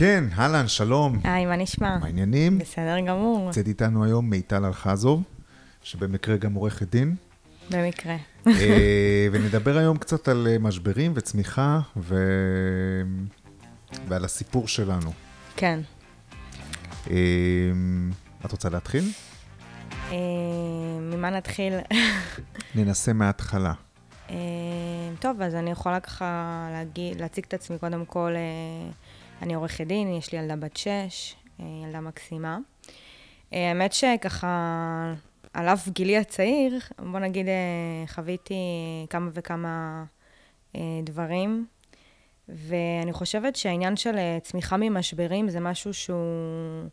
כן, אהלן, שלום. היי, מה נשמע? מה העניינים? בסדר גמור, נמצאת איתנו היום מיטל אלחזוב, שבמקרה גם עורכת דין, במקרה. אה, ונדבר היום קצת על אה, משברים וצמיחה ו... ועל הסיפור שלנו. כן. אה, את רוצה להתחיל? ממה נתחיל? ננסה מההתחלה. טוב, אז אני יכולה ככה להגיד, להציג את עצמי קודם כל, אני עורכת דין, יש לי ילדה בת שש, אה, ילדה מקסימה. אה, האמת שככה, על אף גילי הצעיר, בוא נגיד, אה, חוויתי כמה וכמה דברים, ואני חושבת שהעניין של צמיחה ממשברים זה משהו שהוא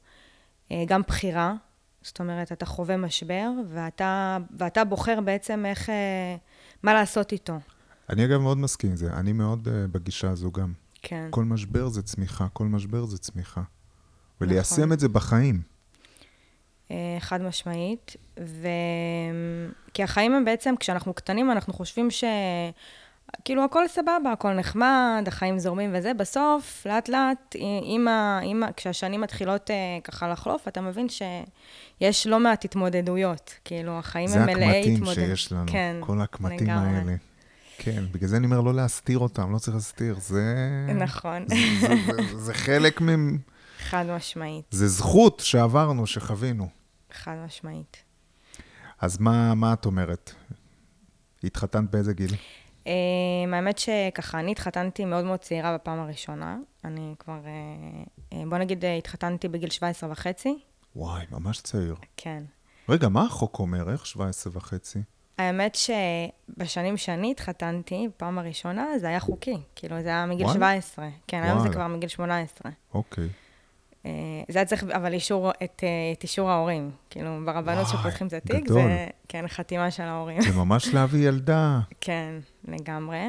גם בחירה. זאת אומרת, אתה חווה משבר, ואתה, ואתה בוחר בעצם איך, מה לעשות איתו. אני אגב מאוד מסכים עם זה, אני מאוד בגישה הזו גם. כן. כל משבר זה צמיחה, כל משבר זה צמיחה. וליישם נכון. את זה בחיים. אה, חד משמעית. ו... כי החיים הם בעצם, כשאנחנו קטנים, אנחנו חושבים ש... כאילו, הכל סבבה, הכל נחמד, החיים זורמים וזה. בסוף, לאט-לאט, עם ה... עם ה... כשהשנים מתחילות אה, ככה לחלוף, אתה מבין שיש לא מעט התמודדויות. כאילו, החיים זה הם מלאי הקמטים התמודדות. שיש לנו, כן, כל הקמטים לגמרי. האלה. כן, בגלל זה אני אומר לא להסתיר אותם, לא צריך להסתיר, זה... נכון, זה, זה, זה, זה חלק מ... חד משמעית, זה זכות שעברנו, שחווינו. חד משמעית. אז מה, מה את אומרת? התחתנת באיזה גיל? Um, האמת שככה, אני התחתנתי מאוד מאוד צעירה בפעם הראשונה. אני כבר, uh, uh, בוא נגיד, uh, התחתנתי בגיל 17 וחצי. וואי, ממש צעיר. כן. רגע, מה החוק אומר? איך 17 וחצי? האמת שבשנים שאני התחתנתי, בפעם הראשונה, זה היה חוקי. כאילו, זה היה מגיל וואלה? 17. כן, היום זה. כבר מגיל 18. אוקיי. Uh, זה היה צריך, אבל אישור, את, uh, את אישור ההורים. כאילו, ברבנות שפותחים את התיק. זה, כן, חתימה של ההורים. זה ממש להביא ילדה. כן, לגמרי.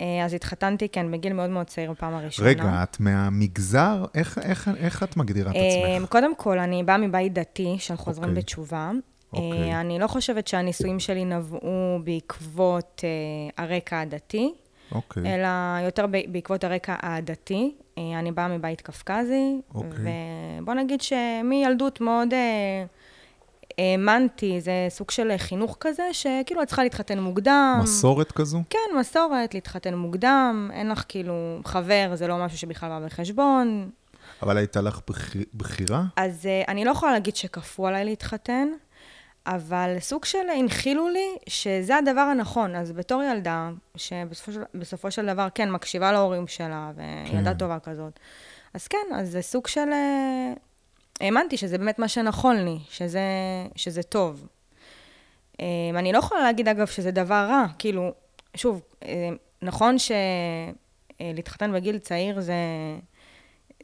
אה, אז התחתנתי, כן, בגיל מאוד מאוד צעיר בפעם הראשונה. רגע, את מהמגזר? איך, איך, איך את מגדירה את אה, עצמך? קודם כל, אני באה מבית דתי של חוזרים אוקיי. בתשובה. אוקיי. אה, אני לא חושבת שהנישואים שלי נבעו בעקבות אה, הרקע הדתי, אוקיי. אלא יותר בעקבות הרקע העדתי. אה, אני באה מבית קפקזי, אוקיי. ובוא נגיד שמילדות מאוד אה, האמנתי, זה סוג של חינוך כזה, שכאילו את צריכה להתחתן מוקדם. מסורת כזו? כן, מסורת, להתחתן מוקדם, אין לך כאילו חבר, זה לא משהו שבכלל בא בחשבון. אבל הייתה לך בחיר- בחירה? אז uh, אני לא יכולה להגיד שכפו עליי להתחתן, אבל סוג של הנחילו לי שזה הדבר הנכון. אז בתור ילדה, שבסופו של, של דבר, כן, מקשיבה להורים שלה, וילדה כן. טובה כזאת, אז כן, אז זה סוג של... אה, האמנתי שזה באמת מה שנכון לי, שזה, שזה טוב. אה, אני לא יכולה להגיד, אגב, שזה דבר רע. כאילו, שוב, אה, נכון שלהתחתן בגיל צעיר זה...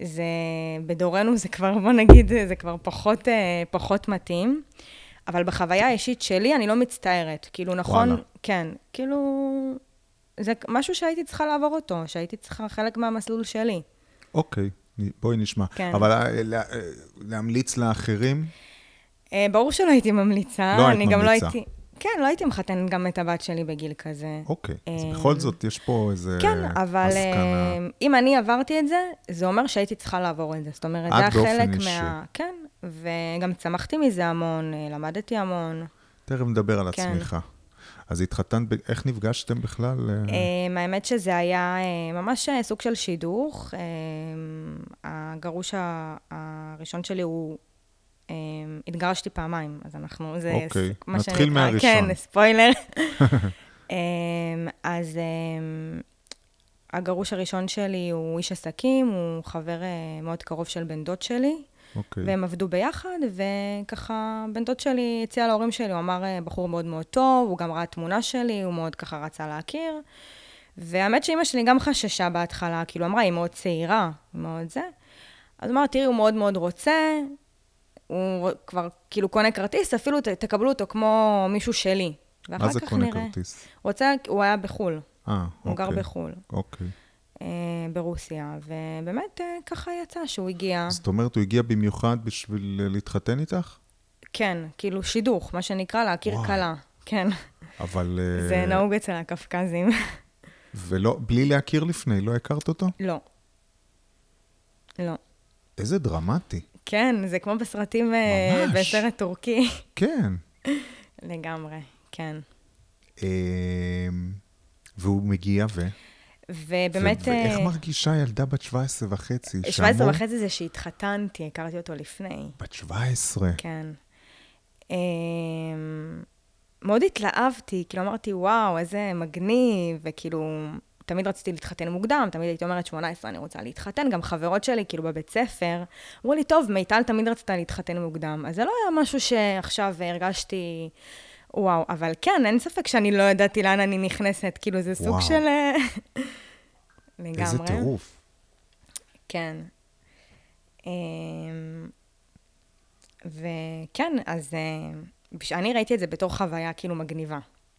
זה, בדורנו זה כבר, בוא נגיד, זה כבר פחות, פחות מתאים. אבל בחוויה האישית שלי, אני לא מצטערת. כאילו, נכון, וואלה. כן, כאילו, זה משהו שהייתי צריכה לעבור אותו, שהייתי צריכה חלק מהמסלול שלי. אוקיי, בואי נשמע. כן. אבל אה, לה- אה, להמליץ לאחרים? אה, ברור שלא הייתי ממליצה. לא היית אני גם לא ממליצה. הייתי... כן, לא הייתי מחתנת גם את הבת שלי בגיל כזה. אוקיי, אז אה, בכל זאת יש פה איזה כן, אבל. אה, אם אני עברתי את זה, זה אומר שהייתי צריכה לעבור את זה. זאת אומרת, זה היה חלק. מה... כן, וגם צמחתי מזה המון, אה, למדתי המון. תכף נדבר על כן. הצמיחה. אז התחתנת, איך נפגשתם בכלל? האמת שזה היה ממש סוג של שידוך. הגרוש הראשון שלי הוא... אה, התגרשתי פעמיים, אז אנחנו... זה אוקיי, ס- מה נתחיל שנקרא- מהראשון. כן, ספוילר. אה, אז אה, הגרוש הראשון שלי הוא איש עסקים, הוא חבר אה, מאוד קרוב של בן דוד שלי. אוקיי. והם עבדו ביחד, וככה, בן דוד שלי הציע להורים שלי, הוא אמר, "אה, בחור מאוד מאוד טוב, הוא גם ראה תמונה שלי, הוא מאוד ככה רצה להכיר. והאמת שאימא שלי גם חששה בהתחלה, כאילו אמרה, היא מאוד צעירה, מאוד זה. אז אמרה, תראי, הוא מאוד מאוד רוצה, הוא כבר כאילו קונה כרטיס, אפילו ת, תקבלו אותו כמו מישהו שלי. מה זה קונה נראה. כרטיס? רוצה, הוא היה בחו"ל, אה, הוא גר אוקיי. בחו"ל, אוקיי. אה, ברוסיה, ובאמת אה, ככה יצא שהוא הגיע. זאת אומרת, הוא הגיע במיוחד בשביל להתחתן איתך? כן, כאילו שידוך, מה שנקרא להכיר. כלה. כן, אבל... אה, זה נהוג אצל הקפקזים. ולא, בלי להכיר לפני, לא הכרת אותו? לא. לא. איזה דרמטי. כן, זה כמו בסרטים, אה, ממש. בסרט טורקי. כן. לגמרי, כן. אמ, והוא מגיע ו... ובאמת... ו- ואיך אה, מרגישה ילדה בת 17 וחצי? 17 שאמור- וחצי זה שהתחתנתי, הכרתי אותו לפני. בת 17. כן. אמ, מאוד התלהבתי, כאילו אמרתי, וואו, איזה מגניב, וכאילו, תמיד רציתי להתחתן מוקדם, תמיד הייתי אומרת, 18, אני רוצה להתחתן. גם חברות שלי, כאילו, בבית ספר, אמרו לי, טוב, מיטל תמיד רצתה להתחתן מוקדם. אז זה לא היה משהו שעכשיו הרגשתי, וואו, אבל כן, אין ספק שאני לא ידעתי לאן אני נכנסת, כאילו, זה סוג וואו. של... אה, לגמרי. איזה טירוף. כן. אמ, וכן, אז אה, אני ראיתי את זה בתור חוויה כאילו מגניבה.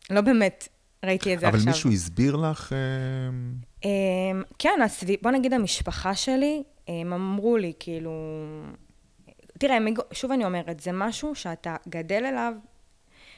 לא באמת ראיתי את זה אבל עכשיו. מישהו הסביר לך... אמ, אמ, כן, הסביב, בוא נגיד המשפחה שלי, הם אמרו לי, כאילו... תראה, שוב אני אומרת, זה משהו שאתה גדל אליו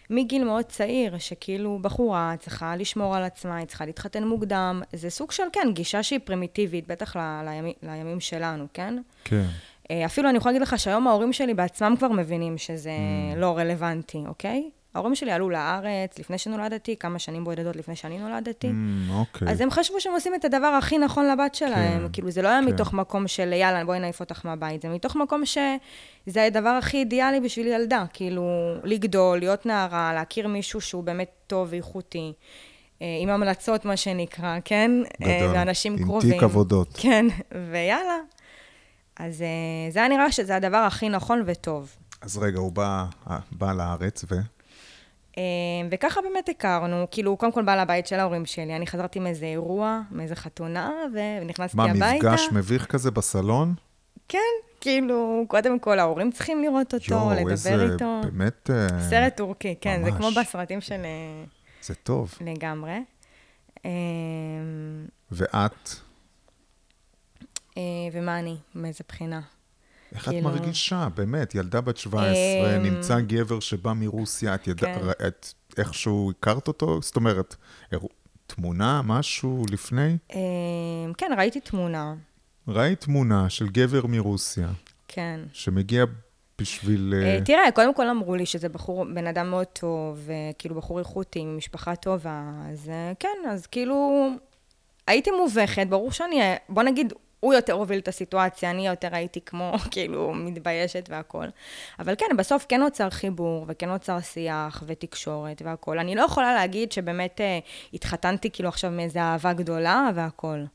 מגיל מאוד צעיר, שכאילו בחורה צריכה לשמור על עצמה, היא צריכה להתחתן מוקדם. זה סוג של, כן, גישה שהיא פרימיטיבית, בטח ל- לימי, לימים שלנו, כן? כן. אה, אפילו אני יכולה להגיד לך שהיום ההורים שלי בעצמם כבר מבינים שזה Mm. לא רלוונטי, אוקיי? ההורים שלי עלו לארץ לפני שנולדתי, כמה שנים בודדות לפני שאני נולדתי. אמ, אוקיי. אז הם חשבו שהם עושים את הדבר הכי נכון לבת שלהם. כן, כאילו, זה לא היה כן. מתוך מקום של יאללה, בואי נעיף אותך מהבית. זה מתוך מקום שזה הדבר הכי אידיאלי בשביל ילדה. כאילו, לגדול, להיות נערה, להכיר מישהו שהוא באמת טוב ואיכותי. אה, עם המלצות, מה שנקרא, כן? אה, גדול. ואנשים עם קרובים. תיק עבודות. כן, ויאללה. אז אה, זה היה נראה שזה הדבר הכי נכון וטוב. אז רגע, הוא בא, בא לארץ ו... אה, וככה באמת הכרנו, כאילו, קודם כל בא לבית של ההורים שלי, אני חזרתי מאיזה אירוע, מאיזה חתונה, ונכנסתי מה, הביתה. מפגש מביך כזה בסלון? כן, כאילו, קודם כל ההורים צריכים לראות אותו, יואו, לדבר איזה... איתו. באמת... אה, סרט טורקי, כן, זה כמו ממש. בסרטים של... אה, זה טוב. לגמרי. אה, ואת, אה, ומה אני? מאיזה בחינה? איך את כאילו- מרגישה? באמת, ילדה בת 17, אמ, נמצא גבר שבא מרוסיה, את ידעת, כן. את איכשהו הכרת אותו? זאת אומרת, אירוע- תמונה, משהו לפני? אה, כן, ראיתי תמונה, ראית תמונה של גבר מרוסיה, כן. שמגיע בשביל... אה, אה, תראה, קודם כל אמרו לי שזה בחור, בן אדם מאוד טוב, וכאילו בחור איכותי, עם משפחה טובה, אז אה, כן, אז כאילו, הייתי מובכת, ברור שאני, אה, בוא נגיד, הוא יותר הוביל את הסיטואציה, אני יותר הייתי כמו, כאילו, מתביישת והכול. אבל כן, בסוף כן נוצר חיבור, וכן נוצר שיח ותקשורת והכול. אני לא יכולה להגיד שבאמת אה, התחתנתי כאילו עכשיו מאיזו אהבה גדולה והכול.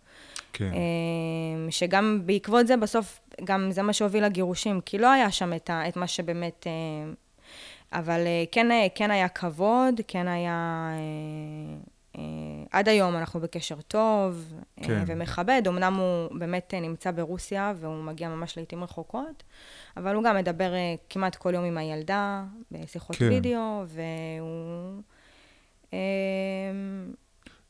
כן. אמ, שגם בעקבות זה בסוף, גם זה מה שהוביל לגירושים, כי לא היה שם את, ה, את מה שבאמת... אה, אבל אה, כן, אה, כן היה כבוד, כן היה... אה, אה, עד היום אנחנו בקשר טוב אה, כן. ומכבד. אמנם הוא באמת אה, נמצא ברוסיה והוא מגיע ממש לעיתים רחוקות, אבל הוא גם מדבר אה, כמעט כל יום עם הילדה, בשיחות כן. וידאו, והוא... אה,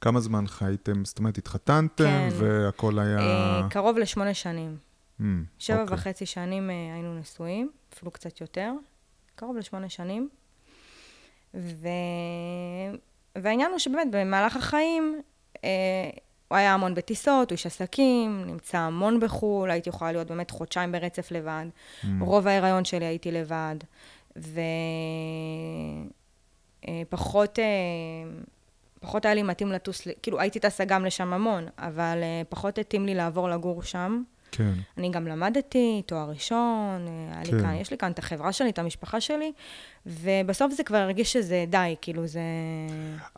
כמה זמן חייתם? זאת אומרת, התחתנתם, כן. והכל היה... אה, קרוב לשמונה שנים. Mm, שבע אוקיי. וחצי שנים אה, היינו נשואים, אפילו קצת יותר, קרוב לשמונה שנים. ו... והעניין הוא שבאמת במהלך החיים, אה, הוא היה המון בטיסות, הוא איש עסקים, נמצא המון בחו"ל, הייתי יכולה להיות באמת חודשיים ברצף לבד. Mm. רוב ההיריון שלי הייתי לבד, ופחות אה, פחות היה לי מתאים לטוס, כאילו הייתי טסה גם לשם המון, אבל אה, פחות התאים לי לעבור לגור שם. כן. אני גם למדתי, תואר ראשון, אה, היה לי כן. כאן, יש לי כאן את החברה שלי, את המשפחה שלי, ובסוף זה כבר הרגיש שזה די, כאילו זה,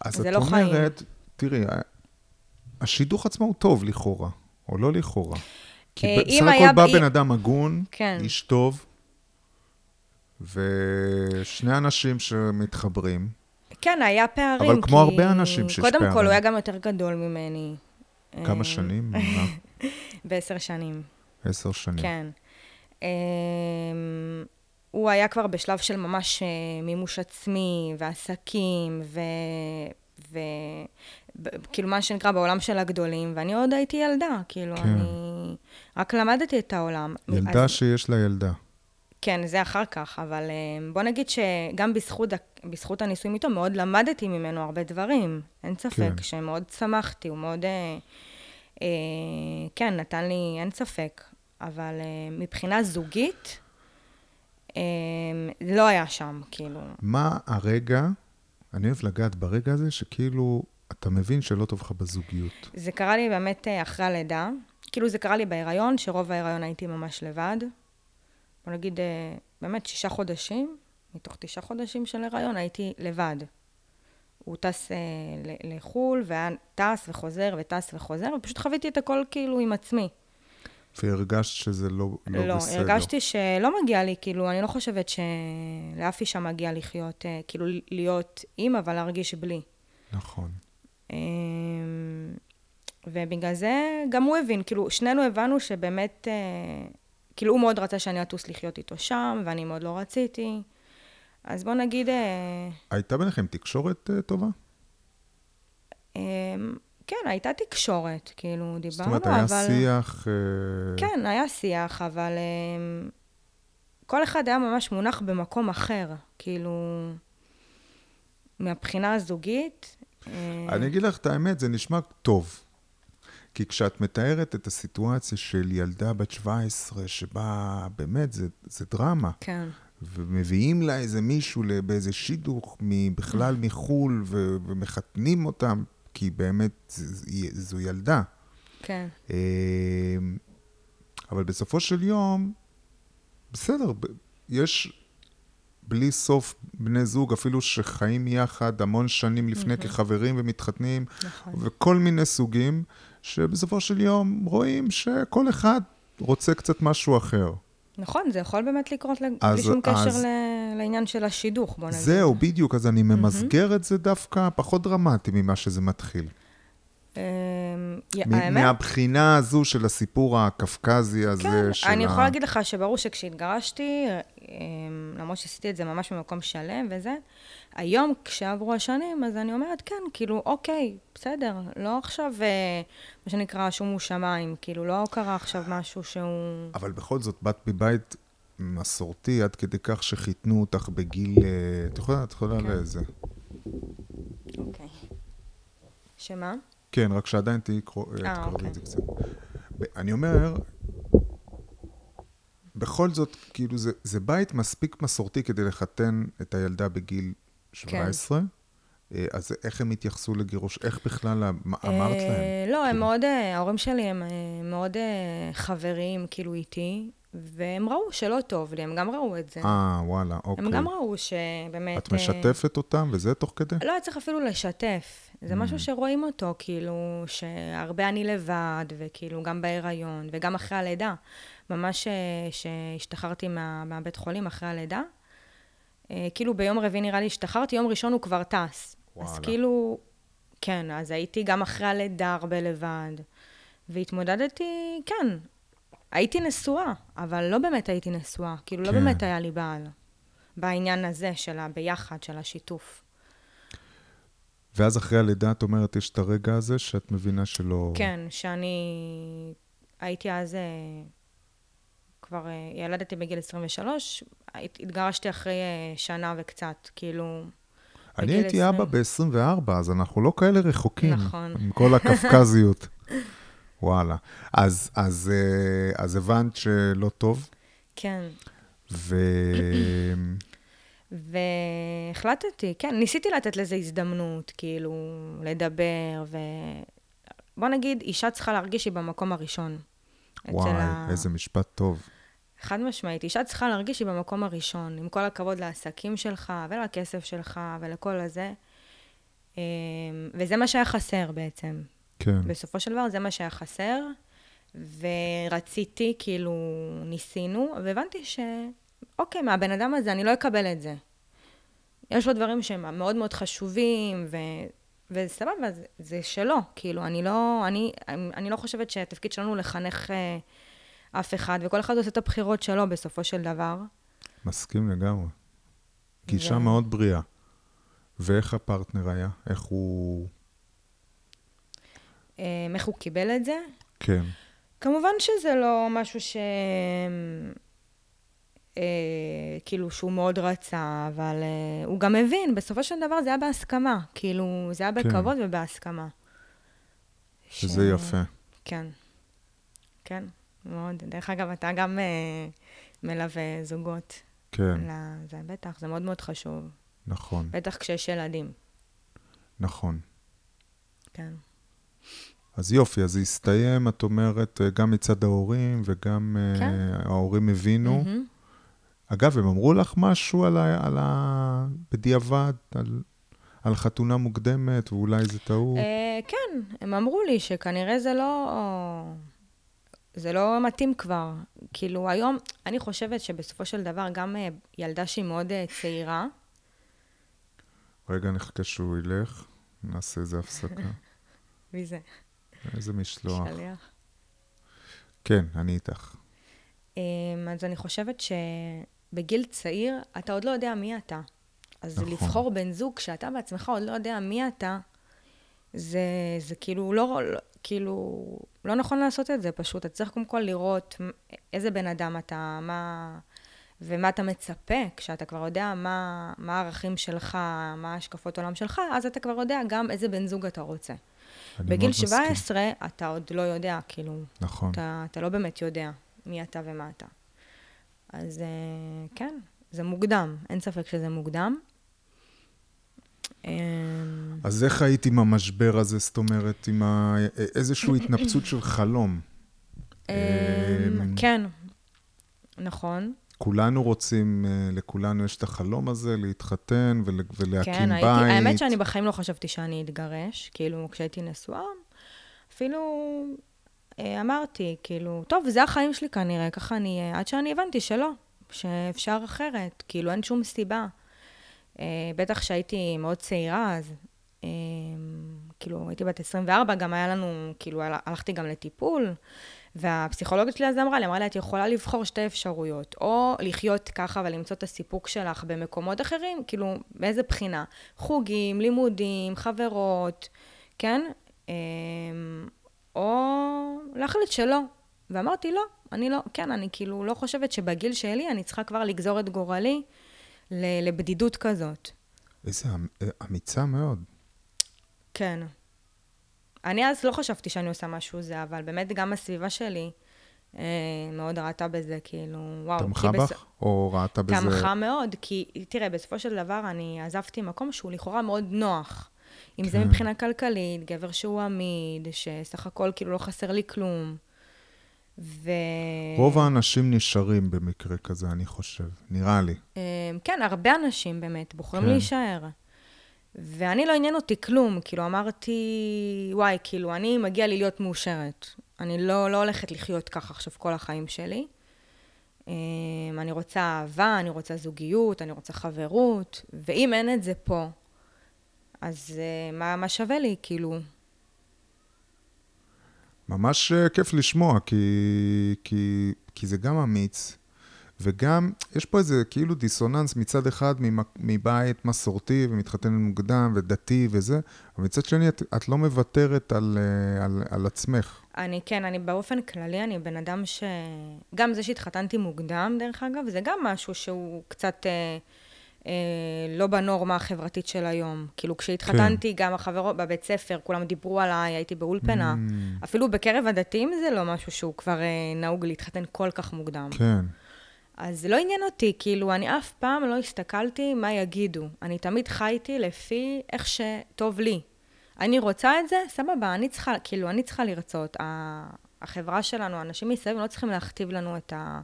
אז זה את לא חיים. אומרת, תראי, השידוך עצמו הוא טוב לכאורה, או לא לכאורה. כי אה, בסך הכל בא בן אדם הגון, כן. איש טוב, ושני אנשים שמתחברים. כן, היה פערים. אבל כמו הרבה אנשים שיש קודם כל, פערים. הוא היה גם יותר גדול ממני. כמה אה, שנים? בעשר שנים. עשר שנים. כן. אמ, הוא היה כבר בשלב של ממש אה, מימוש עצמי, ועסקים, ו... ו... כאילו מה שנקרא בעולם של הגדולים, ואני עוד הייתי ילדה, כאילו, כן. אני רק למדתי את העולם. ילדה אז, שיש לה ילדה. כן, זה אחר כך, אבל אה, בוא נגיד שגם בזכות, בזכות הנישואים איתו מאוד למדתי ממנו הרבה דברים, אין ספק, כן. שמאוד שמחתי, הוא מאוד, אה, כן, נתן לי, אין ספק. אבל uh, מבחינה זוגית, um, לא היה שם, כאילו. מה הרגע, אני אוהב לגעת ברגע הזה, שכאילו, אתה מבין שלא טוב לך בזוגיות. זה קרה לי באמת אה, אחרי הלידה. כאילו זה קרה לי בהיריון, שרוב ההיריון הייתי ממש לבד. בוא נגיד, אה, באמת שישה חודשים, מתוך תשעה חודשים של הריון הייתי לבד. הוא טס אה, לחו"ל, והיה טס וחוזר וטס וחוזר, ופשוט חוויתי את הכל כאילו עם עצמי. והרגשת שזה לא, לא, לא בסדר. לא, הרגשתי שלא מגיע לי, כאילו, אני לא חושבת שלאף אישה מגיע לחיות, אה, כאילו, להיות עם, אבל להרגיש בלי. נכון. אמ, ובגלל זה גם הוא הבין, כאילו, שנינו הבנו שבאמת, אה, כאילו, הוא מאוד רצה שאני אטוס לחיות איתו שם, ואני מאוד לא רציתי. אז בוא נגיד... אה, הייתה ביניכם תקשורת אה, טובה? אמ, כן, הייתה תקשורת, כאילו, דיברנו, זאת אומרת, היה אבל... שיח... כן, היה שיח, אבל כל אחד היה ממש מונח במקום אחר, כאילו, מהבחינה הזוגית. אני אגיד לך את האמת, זה נשמע טוב. כי כשאת מתארת את הסיטואציה של ילדה בת 17, שבה באמת זה, זה דרמה, כן. ומביאים לה איזה מישהו באיזה שידוך בכלל מחו"ל, ו- ומחתנים אותם, כי באמת זו ילדה. כן. אמ, אבל בסופו של יום, בסדר, יש בלי סוף בני זוג, אפילו שחיים יחד המון שנים לפני mm-hmm. כחברים ומתחתנים, נכון. וכל מיני סוגים, שבסופו של יום רואים שכל אחד רוצה קצת משהו אחר. נכון, זה יכול באמת לקרות אז, בלי שום קשר אז, לעניין של השידוך, בוא נגיד. זהו, בדיוק, אז אני ממסגר mm-hmm. את זה דווקא פחות דרמטי ממה שזה מתחיל. אמ, האמת? מהבחינה הזו של הסיפור הקפקזי הזה כן, של ה... כן, אני יכולה להגיד לך שברור שכשהתגרשתי, אמ, למרות שעשיתי את זה ממש במקום שלם וזה, היום כשעברו השנים, אז אני אומרת, כן, כאילו, אוקיי, בסדר, לא עכשיו, אה, מה שנקרא, שומו שמיים, כאילו, לא קרה עכשיו משהו שהוא... אבל בכל זאת, באת בבית מסורתי עד כדי כך שחיתנו אותך בגיל... אה, את יכולה, את יכולה כן. לזה. אוקיי. שמה? כן, רק שעדיין תהיי קרובי אה, אוקיי. את זה קצת. אני אומר, בכל זאת, כאילו, זה, זה בית מספיק מסורתי כדי לחתן את הילדה בגיל 17. כן. אה, אז איך הם התייחסו לגירוש? איך בכלל אמרת להם? לא, הם כאילו- מאוד, ההורים שלי הם מאוד חבריים, כאילו, איתי. והם ראו שלא טוב לי, הם גם ראו את זה. אה, וואלה, אוקיי. הם גם ראו שבאמת... את משתפת אותם וזה תוך כדי? לא, צריך אפילו לשתף. זה משהו mm. שרואים אותו, כאילו, שהרבה אני לבד, וכאילו, גם בהיריון, וגם אחרי הלידה. ממש אה, שהשתחררתי מה, מהבית חולים אחרי הלידה. אה, כאילו, ביום רביעי נראה לי השתחררתי, יום ראשון הוא כבר טס. וואלה. אז כאילו, כן, אז הייתי גם אחרי הלידה הרבה לבד. והתמודדתי, כן, הייתי נשואה, אבל לא באמת הייתי נשואה. כאילו, לא כן. לא באמת היה לי בעל. בעניין הזה של הביחד, של השיתוף. ואז אחרי הלידה את אומרת, יש את הרגע הזה שאת מבינה שלא... כן, שאני הייתי אז, אה, כבר אה, ילדתי בגיל 23, התגרשתי אחרי אה, שנה וקצת, כאילו... אני הייתי 20... אבא ב-24, אז אנחנו לא כאלה רחוקים. נכון. עם כל הקפקזיות. וואלה. אז, אז, אז הבנת שלא טוב? כן. ו... והחלטתי, כן, ניסיתי לתת לזה הזדמנות, כאילו, לדבר, ו... בוא נגיד, אישה צריכה להרגיש שהיא במקום הראשון. וואי, ה... איזה משפט טוב. חד משמעית, אישה צריכה להרגיש שהיא במקום הראשון, עם כל הכבוד לעסקים שלך, ולכסף שלך, ולכל הזה. אמ, וזה מה שהיה חסר בעצם. כן. בסופו של דבר, זה מה שהיה חסר, ורציתי, כאילו, ניסינו, והבנתי ש... אוקיי, מהבן אדם הזה אני לא אקבל את זה. יש לו דברים שהם מאוד מאוד חשובים, ו... וסבבה, זה, זה שלו. כאילו, אני לא, אני, אני לא חושבת שהתפקיד שלנו לחנך אה, אף אחד, וכל אחד עושה את הבחירות שלו בסופו של דבר. מסכים לגמרי. גישה ו... מאוד בריאה. ואיך הפרטנר היה? איך הוא... אה, איך הוא קיבל את זה? כן. כמובן שזה לא משהו ש... אה, כאילו שהוא מאוד רצה, אבל אה, הוא גם הבין, בסופו של דבר זה היה בהסכמה, כאילו, זה היה כן. בכבוד ובהסכמה. שזה ש... יפה. כן, כן. מאוד. דרך אגב, אתה גם אה, מלווה זוגות. כן. זה בטח, זה מאוד מאוד חשוב. נכון. בטח כשיש ילדים. נכון. כן. אז יופי, אז זה הסתיים, את אומרת, אה, גם מצד ההורים וגם אה, כן. ההורים הבינו. Mm-hmm. אגב, הם אמרו לך משהו על ה... על ה... בדיעבד, על, על חתונה מוקדמת, ואולי זה טעות? כן, הם אמרו לי שכנראה זה לא... זה לא מתאים כבר. כאילו, היום, אני חושבת שבסופו של דבר, גם ילדה שהיא מאוד צעירה... רגע, נחכה שהוא ילך, נעשה איזה הפסקה. מי זה? איזה משלוח. שליח. כן, אני איתך. אמ, אז אני חושבת שבגיל צעיר, אתה עוד לא יודע מי אתה. אז נכון. לבחור בן זוג כשאתה בעצמך עוד לא יודע מי אתה, זה, זה כאילו לא, לא, כאילו, לא נכון לעשות את זה פשוט. אתה צריך קודם כל לראות איזה בן אדם אתה, מה, ומה אתה מצפה, כשאתה כבר יודע מה, מה הערכים שלך, מה השקפות עולם שלך, אז אתה כבר יודע גם איזה בן זוג אתה רוצה. בגיל 17 מסכים. אתה עוד לא יודע, כאילו. נכון. אתה, אתה לא באמת יודע מי אתה ומה אתה. אז אה, כן, זה מוקדם, אין ספק שזה מוקדם. אמ, אז איך היית עם המשבר הזה, זאת אומרת, עם ה... איזושהי התנפצות של חלום? אמ, אמ, כן, נכון. כולנו רוצים, אה, לכולנו יש את החלום הזה, להתחתן ולהקים כן, בית. כן, האמת שאני בחיים לא חשבתי שאני אתגרש, כאילו, כשהייתי נשואה, אפילו אה, אמרתי, כאילו, טוב, זה החיים שלי כנראה, ככה אני עד שאני הבנתי שלא, שאפשר אחרת, כאילו, אין שום סיבה. אה, בטח שהייתי מאוד צעירה אז, כאילו, הייתי בת 24, גם היה לנו, כאילו, הלכתי גם לטיפול. והפסיכולוגית שלי אז אמרה לי, אמרה לי, את יכולה לבחור שתי אפשרויות, או לחיות ככה ולמצוא את הסיפוק שלך במקומות אחרים, כאילו, באיזה בחינה? חוגים, לימודים, חברות, כן? אמ, או להחליט שלא. ואמרתי, לא, אני לא, כן, אני כאילו לא חושבת שבגיל שלי אני צריכה כבר לגזור את גורלי לבדידות כזאת. איזה אמ, אמיצה מאוד. כן. אני אז לא חשבתי שאני עושה משהו זה, אבל באמת גם הסביבה שלי אה, מאוד ראתה בזה, כאילו, וואו. תמכה בך? בס... או ראתה בזה... תמכה מאוד, כי תראה, בסופו של דבר אני עזבתי מקום שהוא לכאורה מאוד נוח. אם כן. זה מבחינה כלכלית, גבר שהוא עמיד, שסך הכל כאילו לא חסר לי כלום. ו... רוב האנשים נשארים במקרה כזה, אני חושב, נראה לי. אה, כן, הרבה אנשים באמת בוחרים כן. להישאר. ואני לא עניין אותי כלום, כאילו אמרתי, וואי, כאילו, אני מגיע לי להיות מאושרת. אני לא, לא הולכת לחיות ככה עכשיו כל החיים שלי. אמ, אני רוצה אהבה, אני רוצה זוגיות, אני רוצה חברות, ואם אין את זה פה, אז אה, מה, מה שווה לי, כאילו? ממש אה, כיף לשמוע, כי, כי, כי זה גם אמיץ, וגם, יש פה איזה כאילו דיסוננס מצד אחד מבית מסורתי ומתחתן מוקדם ודתי וזה, אבל מצד שני את, את לא מוותרת על, אה, על, על עצמך. אני כן, אני באופן כללי, אני בן אדם ש... גם זה שהתחתנתי מוקדם, דרך אגב, זה גם משהו שהוא קצת... אה, לא בנורמה החברתית של היום. כאילו, כשהתחתנתי, כן. גם החברות בבית ספר, כולם דיברו עליי, הייתי באולפנה. Mm. אפילו בקרב הדתיים זה לא משהו שהוא כבר אה, נהוג להתחתן כל כך מוקדם. כן. אז זה לא עניין אותי, כאילו, אני אף פעם לא הסתכלתי מה יגידו. אני תמיד חייתי לפי איך שטוב לי. אני רוצה את זה, סבבה, אני צריכה, כאילו, אני צריכה לרצות. החברה שלנו, אנשים מסביב לא צריכים להכתיב לנו את ה...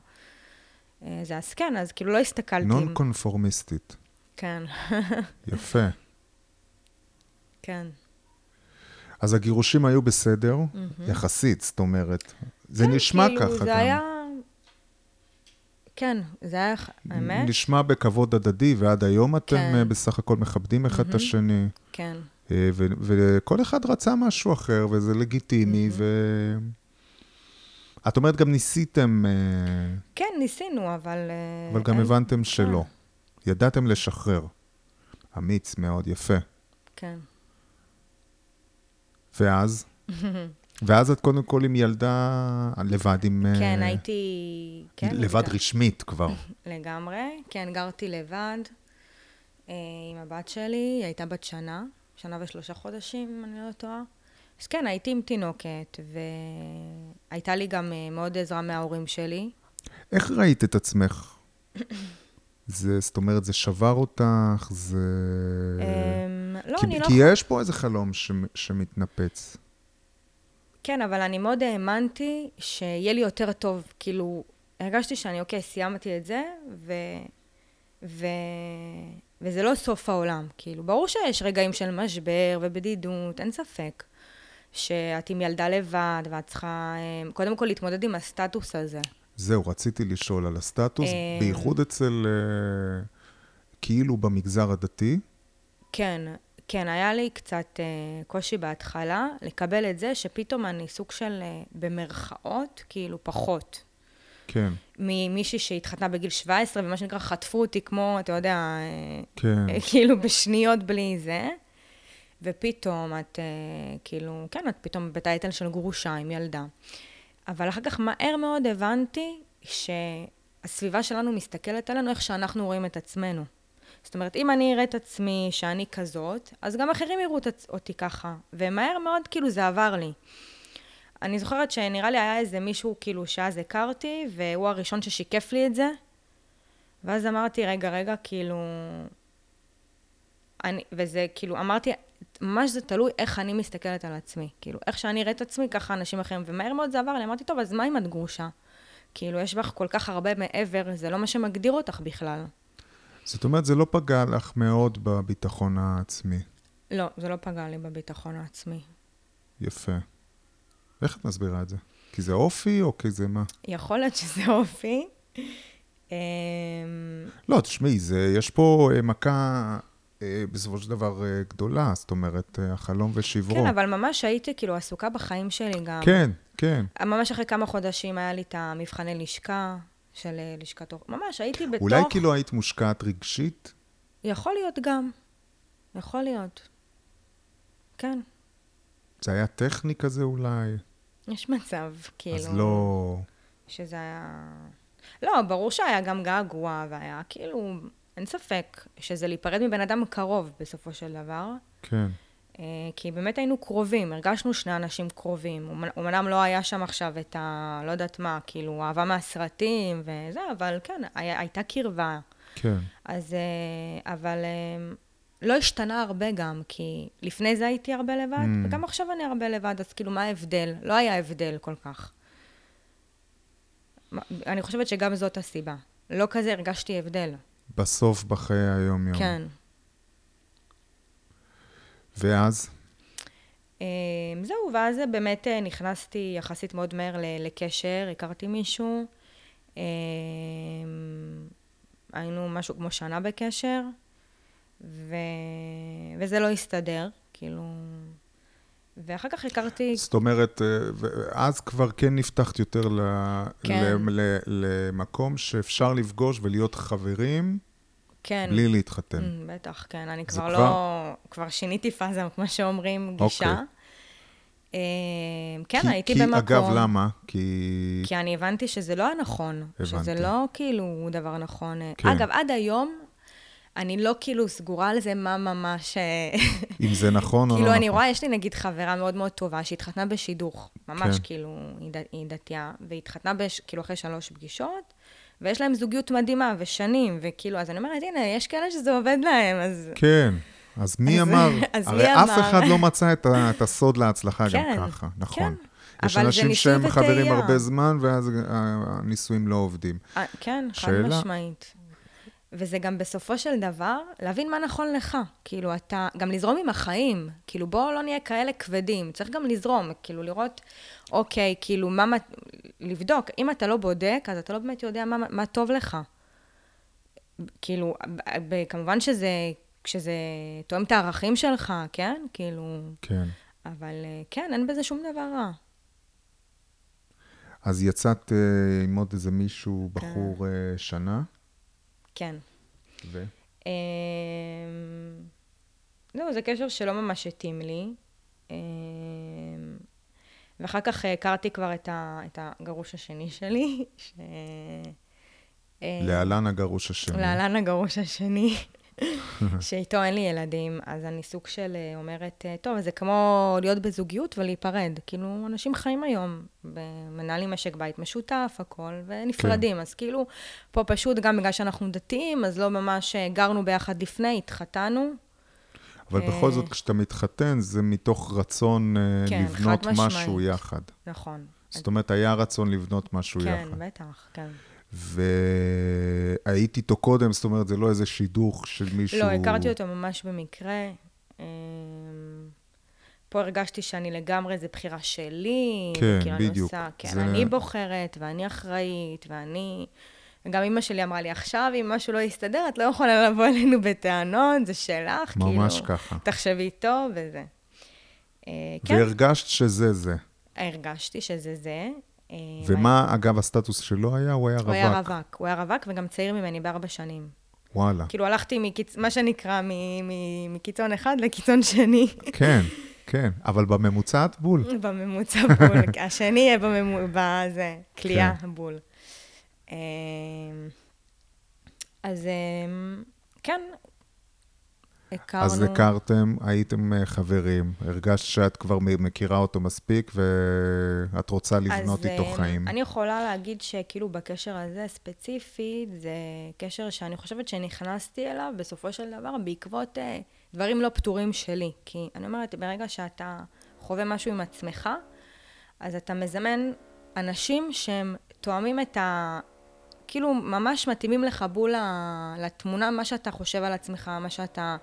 אה, זה אז כן, אז כאילו לא הסתכלתי. נון קונפורמיסטית. כן. יפה. כן. אז הגירושים היו בסדר, mm-hmm. יחסית, זאת אומרת. זה כן, נשמע כאילו, ככה זה גם. היה... כן, זה היה, האמת. נשמע בכבוד הדדי, ועד היום אתם כן. אה, בסך הכל מכבדים אחד mm-hmm. את השני. כן. אה, ו- וכל אחד רצה משהו אחר, וזה לגיטימי, mm-hmm. את אומרת, גם ניסיתם... אה, כן, ניסינו, אבל... אבל גם אין... הבנתם שלא. כן. ידעתם לשחרר. אמיץ מאוד, יפה. כן. ואז? ואז את קודם כל עם ילדה לבד, עם... כן, הייתי... כן. לבד גר... רשמית כבר. לגמרי, כן, גרתי לבד עם הבת שלי, היא הייתה בת שנה, שנה ושלושה חודשים, אם אני לא טועה. אז כן, הייתי עם תינוקת, והייתה לי גם אה, מאוד עזרה מההורים שלי. איך ראית את עצמך? זה, זאת אומרת, זה שבר אותך, זה... אמ, לא, כי, אני לא... כי יש פה איזה חלום ש, שמתנפץ. כן, אבל אני מאוד האמנתי שיהיה לי יותר טוב. כאילו, הרגשתי שאני, אוקיי, סיימתי את זה, ו... ו... וזה לא סוף העולם. כאילו, ברור שיש רגעים של משבר ובדידות, אין ספק. שאת עם ילדה לבד, ואת צריכה אמ, קודם כל להתמודד עם הסטטוס הזה. זהו, רציתי לשאול על הסטטוס, אמ, בייחוד אצל, אה, כאילו במגזר הדתי. כן, כן, היה לי קצת קושי בהתחלה לקבל את זה שפתאום אני סוג של, במרכאות, כאילו פחות. כן. ממישהי שהתחתנה בגיל 17, ומה שנקרא, חטפו אותי כמו, אתה יודע, אה, כן. כאילו בשניות בלי זה. ופתאום את, uh, כאילו, כן, את פתאום בטייטל של גרושה עם ילדה. אבל אחר כך מהר מאוד הבנתי שהסביבה שלנו מסתכלת עלינו איך שאנחנו רואים את עצמנו. זאת אומרת, אם אני אראה את עצמי שאני כזאת, אז גם אחרים יראו אותי ככה. ומהר מאוד, כאילו, זה עבר לי. אני זוכרת שנראה לי היה איזה מישהו, כאילו, שאז הכרתי, והוא הראשון ששיקף לי את זה. ואז אמרתי, רגע, רגע, כאילו... אני, וזה, כאילו, אמרתי, ממש זה תלוי איך אני מסתכלת על עצמי. כאילו, איך שאני אראה את עצמי, ככה אנשים אחרים. ומהר מאוד זה עבר לי, אמרתי, טוב, אז מה אם את גרושה? כאילו, יש בך כל כך הרבה מעבר, זה לא מה שמגדיר אותך בכלל. זאת אומרת, זה לא פגע לך מאוד בביטחון העצמי. לא, זה לא פגע לי בביטחון העצמי. יפה. איך את מסבירה את זה? כי זה אופי או כי זה מה? יכול להיות שזה אופי. אמ, לא, תשמעי, יש פה אה, מכה בסופו של דבר אה, גדולה, זאת אומרת, החלום ושברו. כן, אבל ממש הייתי כאילו עסוקה בחיים שלי גם. כן, כן. ממש אחרי כמה חודשים היה לי את המבחני לשכה. של אה, לשכת עורכי... ממש, הייתי בתוך... אולי כאילו היית מושקעת רגשית? יכול להיות גם. יכול להיות. כן. זה היה טכני כזה אולי? יש מצב, כאילו... אז לא... שזה היה... לא, ברור שהיה גם געגוע, והיה כאילו... אין ספק שזה להיפרד מבן אדם קרוב בסופו של דבר. כן. אה, כי באמת היינו קרובים, הרגשנו שני אנשים קרובים. אמנם לא היה שם עכשיו את ה... לא יודעת מה, כאילו, אהבה מהסרטים וזה, אבל כן, היה, הייתה קרבה. כן. אז... אה, אבל אה, לא השתנה הרבה גם, כי לפני זה הייתי הרבה לבד, mm. וגם עכשיו אני הרבה לבד, אז כאילו, מה ההבדל? לא היה הבדל כל כך. אני חושבת שגם זאת הסיבה. לא כזה הרגשתי הבדל. בסוף, בחיי היום-יום. כן. ואז? אמ, זהו, ואז באמת אה, נכנסתי יחסית מאוד מהר לקשר, הכרתי מישהו. אמ, היינו משהו כמו שנה בקשר, ו... וזה לא הסתדר, כאילו... ואחר כך הכרתי... זאת אומרת, אה, אז כבר כן נפתחת יותר ל... כן. למקום שאפשר לפגוש ולהיות חברים. כן. בלי להתחתן. Mm, בטח, כן. אני כבר, כבר לא... כבר שיניתי פאזה, כמו שאומרים, גישה. אוקיי. אה, כן, כי, הייתי כי, במקום... אגב, למה? כי... כי אני הבנתי שזה לא הנכון. הבנתי. שזה לא כאילו דבר נכון. כן. אגב, עד היום, אני לא כאילו סגורה על זה מה ממש... אה, אם זה נכון או לא כאילו, נכון. אני רואה, יש לי נגיד חברה מאוד מאוד טובה שהתחתנה בשידוך. ממש כן. כאילו, היא דתייה, והיא התחתנה בש... כאילו אחרי שלוש פגישות. ויש להם זוגיות מדהימה, ושנים, וכאילו, אז אני אומרת, הנה, יש כאלה שזה עובד להם, אז... כן, אז מי אז, אמר? אז הרי מי אף אמר? אחד לא מצא את, ה, את הסוד להצלחה כן, גם ככה, נכון. כן. יש אנשים שהם חברים הרבה זמן, ואז הנישואים לא עובדים. אה, כן, חד משמעית. וזה גם בסופו של דבר, להבין מה נכון לך. כאילו, אתה, גם לזרום עם החיים. כאילו, בואו לא נהיה כאלה כבדים. צריך גם לזרום, כאילו, לראות, אוקיי, כאילו, מה, לבדוק. אם אתה לא בודק, אז אתה לא באמת יודע מה, מה טוב לך. כאילו, כמובן שזה, כשזה תואם את הערכים שלך, כן? כאילו... כן. אבל אה, כן, אין בזה שום דבר רע. אז יצאת uh, עם עוד איזה מישהו, כן. בחור כן. שנה? כן. ו? אמ, זהו, זה קשר שלא ממש התאים לי. אמ, ואחר כך הכרתי כבר את, ה, את הגרוש השני שלי. ש... אה, להלן הגרוש השני. להלן הגרוש השני. שאיתו אין לי ילדים, אז אני סוג של אה, אומרת, אה, טוב, זה כמו להיות בזוגיות ולהיפרד. כאילו, אנשים חיים היום, מנהלים משק בית משותף, הכל, ונפרדים. כן. אז כאילו, פה פשוט, גם בגלל שאנחנו דתיים, אז לא ממש אה, גרנו ביחד לפני, התחתנו. אבל בכל זאת, כשאתה מתחתן, זה מתוך רצון כן, לבנות משהו יחד. נכון. זאת אומרת, היה רצון לבנות משהו כן, יחד. כן, בטח, כן. והייתי איתו קודם, זאת אומרת, זה לא איזה שידוך של מישהו... לא, הכרתי אותו ממש במקרה. אמ, פה הרגשתי שאני לגמרי, זו בחירה שלי. כן, כאילו בדיוק. אני עושה, כן, זה... אני בוחרת, ואני אחראית, ואני... גם אימא שלי אמרה לי, עכשיו, אם משהו לא יסתדר, את לא יכולה לבוא אלינו בטענות, זה שלך, ממש כאילו... ממש ככה. תחשבי טוב וזה. אה, כן. והרגשת שזה זה. הרגשתי שזה זה. אה, ומה, אגב, הסטטוס שלו היה? הוא היה רווק. הוא היה רווק, הוא היה רווק וגם צעיר ממני בארבע שנים. וואלה. כאילו הלכתי, מקיצ... מה שנקרא, מ... מ... מקיצון אחד לקיצון שני. כן, כן, אבל בממוצע את בול. בממוצע בול, השני יהיה בממוצע, בזה, כליאה כן. בול. אמ, אז אמ, כן, הכרנו... אז הכרתם, הייתם אה, חברים, הרגשת שאת כבר מכירה אותו מספיק ואת רוצה לבנות איתו אה, חיים. אני יכולה להגיד שכאילו בקשר הזה ספציפית, זה קשר שאני חושבת שנכנסתי אליו בסופו של דבר בעקבות אה, דברים לא פתורים שלי. כי אני אומרת, ברגע שאתה חווה משהו עם עצמך, אז אתה מזמן אנשים שהם תואמים את ה... כאילו ממש מתאימים לך בול לתמונה, מה שאתה חושב על עצמך, מה שאתה,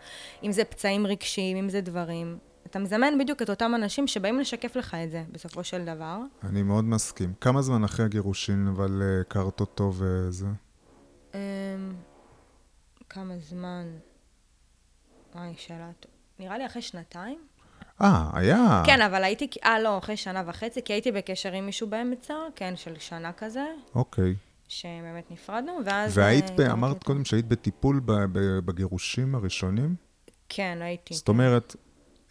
אם זה פצעים רגשיים, אם זה דברים. אתה מזמן בדיוק את אותם אנשים שבאים לשקף לך את זה, בסופו של דבר. אני מאוד מסכים. כמה זמן אחרי הגירושין, אבל אה, הכרת אותו וזה? אמ, כמה זמן? וואי, שאלה טוב. נראה לי אחרי שנתיים. אה, היה. כן, אבל הייתי, אה, לא, אחרי שנה וחצי, כי הייתי בקשר עם מישהו באמצע, כן, של שנה כזה. אוקיי. שבאמת נפרדנו, ואז... והיית, ב... אמרת קודם שהיית בטיפול בגירושים הראשונים? כן, הייתי. זאת אומרת,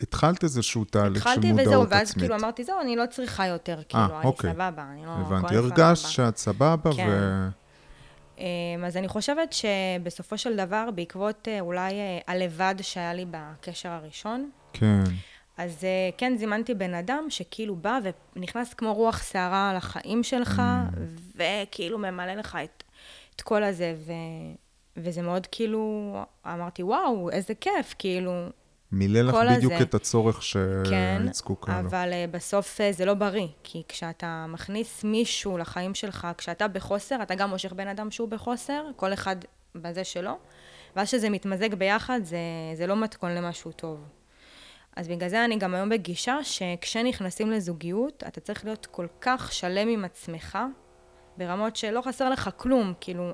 התחלת איזשהו תהליך של מודעות עצמית. התחלתי וזהו, ואז כאילו אמרתי, זהו, אני לא צריכה יותר, כאילו, אני אוקיי. סבבה, אני לא... הבנתי, הרגשת שאת סבבה, כן. ו... אמ, אז אני חושבת שבסופו של דבר, בעקבות אה, אולי אה, הלבד שהיה לי בקשר הראשון, כן. אז אה, כן, זימנתי בן אדם שכאילו בא ונכנס כמו רוח סערה לחיים שלך, mm. וכאילו ממלא לך את, את כל הזה, ו, וזה מאוד כאילו, אמרתי, וואו, איזה כיף, כאילו, מילא לך בדיוק הזה. את הצורך שהיית כן, זקוקה לו. אבל uh, בסוף uh, זה לא בריא, כי כשאתה מכניס מישהו לחיים שלך, כשאתה בחוסר, אתה גם מושך בן אדם שהוא בחוסר, כל אחד בזה שלו, ואז שזה מתמזג ביחד, זה, זה לא מתכון למשהו טוב. אז בגלל זה אני גם היום בגישה שכשנכנסים לזוגיות, אתה צריך להיות כל כך שלם עם עצמך, ברמות שלא חסר לך כלום, כאילו...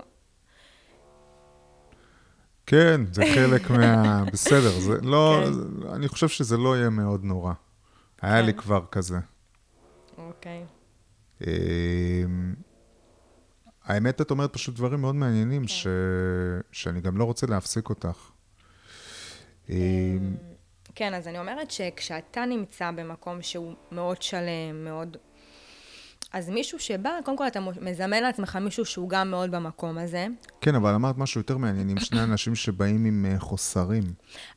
כן, זה חלק מה... בסדר, זה לא... כן. זה, אני חושב שזה לא יהיה מאוד נורא. היה כן. לי כבר כזה. אוקיי. אמ, האמת, את אומרת פשוט דברים מאוד מעניינים, כן. ש... שאני גם לא רוצה להפסיק אותך. כן, אז אני אומרת שכשאתה נמצא במקום שהוא מאוד שלם, מאוד... אז מישהו שבא, קודם כל אתה מזמן לעצמך מישהו שהוא גם מאוד במקום הזה. כן, אבל אמרת משהו יותר מעניין, עם שני אנשים שבאים עם אה, חוסרים.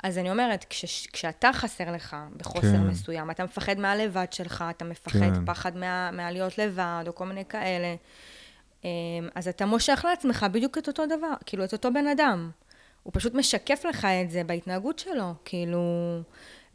אז אני אומרת, כש, כשאתה חסר לך בחוסר כן. מסוים, אתה מפחד מהלבד שלך, אתה מפחד כן. פחד מה, מהלהיות לבד, או כל מיני כאלה, אמ, אז אתה מושך לעצמך בדיוק את אותו דבר, כאילו, את אותו בן אדם. הוא פשוט משקף לך את זה בהתנהגות שלו, כאילו...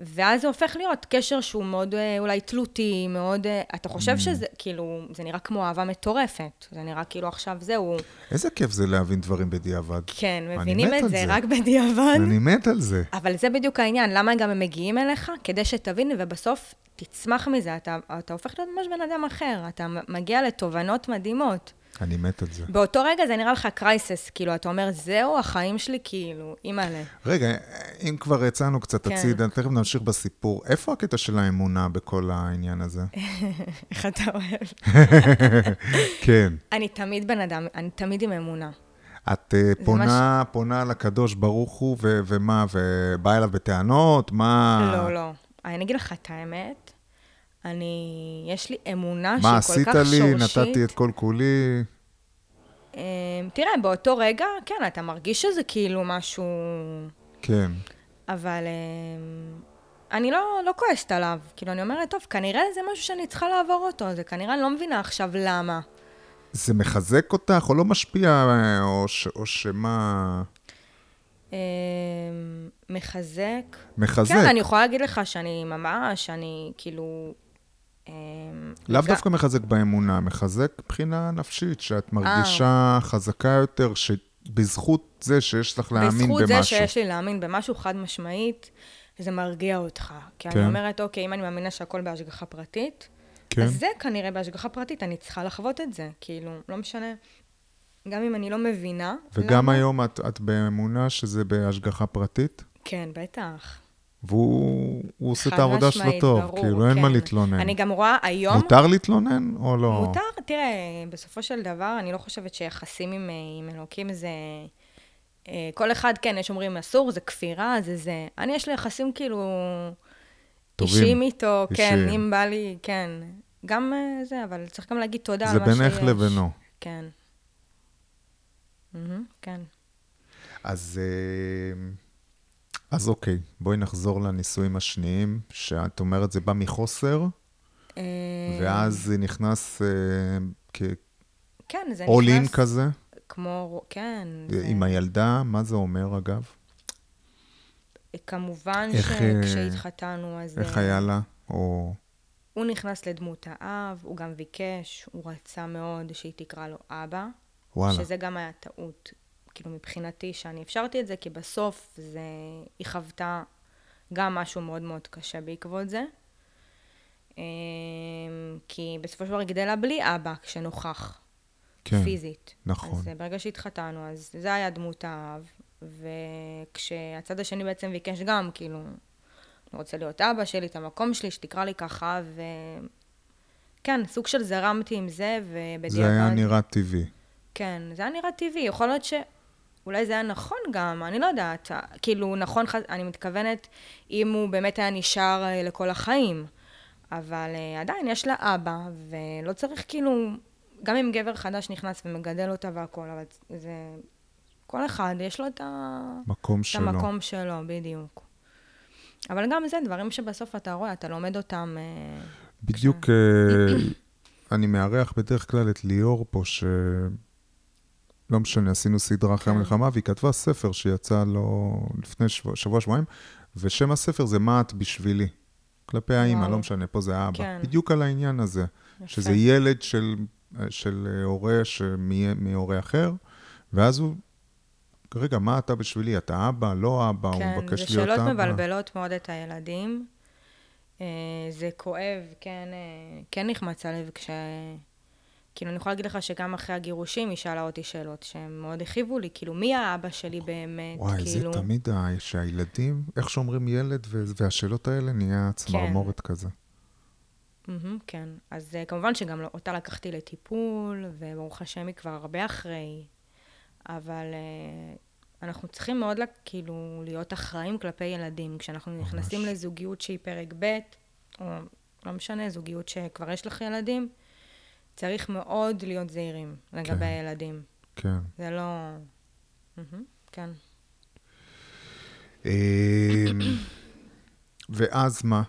ואז זה הופך להיות קשר שהוא מאוד אה, אולי תלותי, מאוד... אה, אתה חושב mm. שזה, כאילו, זה נראה כמו אהבה מטורפת. זה נראה כאילו עכשיו זהו. איזה כיף זה להבין דברים בדיעבד. כן, מבינים את זה, זה רק בדיעבד. אני מת על זה. אבל זה בדיוק העניין, למה גם הם מגיעים אליך? כדי שתבין, ובסוף תצמח מזה, אתה, אתה הופך להיות ממש בן אדם אחר, אתה מגיע לתובנות מדהימות. אני מת על זה. באותו רגע זה נראה לך קרייסס, כאילו, אתה אומר, זהו החיים שלי, כאילו, אימא'לה. רגע, אם כבר יצאנו קצת כן. הצידה, תכף נמשיך בסיפור. איפה הקטע של האמונה בכל העניין הזה? איך אתה אוהב. כן. אני תמיד בן אדם, אני תמיד עם אמונה. את uh, פונה, ש... פונה לקדוש ברוך הוא, ו- ומה, ובאה אליו בטענות? מה... לא, לא. אני אגיד לך את האמת, אני, יש לי אמונה שהיא כל כך שורשית. מה עשית לי? נתתי את כל כולי. אמ, תראה, באותו רגע, כן, אתה מרגיש שזה כאילו משהו... כן. אבל אמ, אני לא, לא כועסת עליו. כאילו, אני אומרת, טוב, כנראה זה משהו שאני צריכה לעבור אותו, זה כנראה, אני לא מבינה עכשיו למה. זה מחזק אותך או לא משפיע, או, ש, או שמה... אמ, מחזק. מחזק. כן, אני יכולה להגיד לך שאני ממש, אני כאילו... אמ, לאו דווקא מחזק באמונה, מחזק מבחינה נפשית, שאת מרגישה חזקה יותר, שבזכות זה שיש לך להאמין בזכות במשהו. זה שיש לי להאמין במשהו חד משמעית, זה מרגיע אותך. כי כן. אני אומרת, אוקיי, אם אני מאמינה שהכל בהשגחה פרטית, כן, אז זה כנראה בהשגחה פרטית, אני צריכה לחוות את זה. כאילו, לא משנה. גם אם אני לא מבינה. וגם למה- היום את, את באמונה שזה בהשגחה פרטית, כן, בטח. והוא הוא עושה את העבודה שלו טוב, ברור, כאילו, אין מה כן. להתלונן. אני גם רואה היום... מותר להתלונן או לא? מותר, תראה, בסופו של דבר, אני לא חושבת שיחסים עם, אה, עם אלוקים זה... אה, כל אחד, כן, יש אומרים אסור, זה כפירה, זה זה. אני, יש לי יחסים כאילו... טובים, אישיים איתו, כן, אישיים. אם בא לי, כן. גם אה, זה, אבל צריך גם להגיד תודה זה על מה שיש. בינך לבינו. כן. מהמם, כן. אז, אה, אז אוקיי, בואי נחזור לנישואים השניים, שאת אומרת זה בא מחוסר, אה, ואז זה נכנס אה, כן, זה כ-all in נכנס כזה, כמו, כן. זה- עם הילדה, מה זה אומר אגב? כמובן איך, אה, שכשהתחתנו, אז... איך אה, היה לה? או... הוא נכנס לדמות האב, הוא גם ביקש, הוא רצה מאוד שהיא תקרא לו אבא. וואלה. שזה גם היה טעות, כאילו מבחינתי, שאני אפשרתי את זה, כי בסוף זה, היא חוותה גם משהו מאוד מאוד קשה בעקבות זה. אמ, כי בסופו של דבר היא גדלה בלי אבא כשנוכח, כן, פיזית. נכון. אז אה, ברגע שהתחתנו, אז זה היה דמות האב, וכשהצד השני בעצם ביקש גם, כאילו, אני רוצה להיות אבא שלי, את המקום שלי, שתקרא לי ככה, ו... כן, סוג של זרמתי עם זה, ובדיעבד... זה היה נראה טבעי. כן, זה היה נראה טבעי, יכול להיות ש... אולי זה היה נכון גם, אני לא יודעת. כאילו, נכון, אני מתכוונת, אם הוא באמת היה נשאר אה, לכל החיים. אבל אה, עדיין יש לה אבא, ולא צריך כאילו... גם אם גבר חדש נכנס ומגדל אותה והכול, אבל זה... כל אחד, יש לו את, ה... מקום את שלו. המקום שלו, בדיוק. אבל גם זה דברים שבסוף אתה רואה, אתה לומד אותם... אה, בדיוק, אה, אני מארח בדרך כלל את ליאור פה, ש... לא משנה, עשינו סדרה אחרי כן. המלחמה, והיא כתבה ספר שיצא לו לפני שבוע, שבוע שבועיים, ושם הספר זה מה את בשבילי. כלפי האימא. לא משנה, פה זה האבא. כן. בדיוק על העניין הזה, יפה. שזה ילד של, של הורה שמי- מהורה אחר, ואז הוא, רגע, מה אתה בשבילי? אתה אבא, לא אבא, הוא כן, מבקש זה להיות אבא. שאלות מבלבלות מאוד את הילדים. אה, זה כואב, כן, אה, כן נחמץ הלב כש... כאילו, אני יכולה להגיד לך שגם אחרי הגירושים היא שאלה אותי שאלות שהן מאוד הכאיבו לי, כאילו, מי האבא שלי באמת? וואי, כאילו... זה תמיד ה- שהילדים, איך שאומרים ילד, ו- והשאלות האלה נהיה צמרמורת כזה. מהמם, כן. אז אה, כמובן שגם לא- אותה לקחתי לטיפול, וברוך השם היא כבר הרבה אחרי, אבל אה, אנחנו צריכים מאוד, לה- כאילו, להיות אחראים כלפי ילדים. כשאנחנו נכנסים לזוגיות שהיא פרק ב', או לא משנה, זוגיות שכבר יש לך ילדים, צריך מאוד להיות זהירים לגבי כן. הילדים. כן. זה לא... כן. אמ, ואז מה?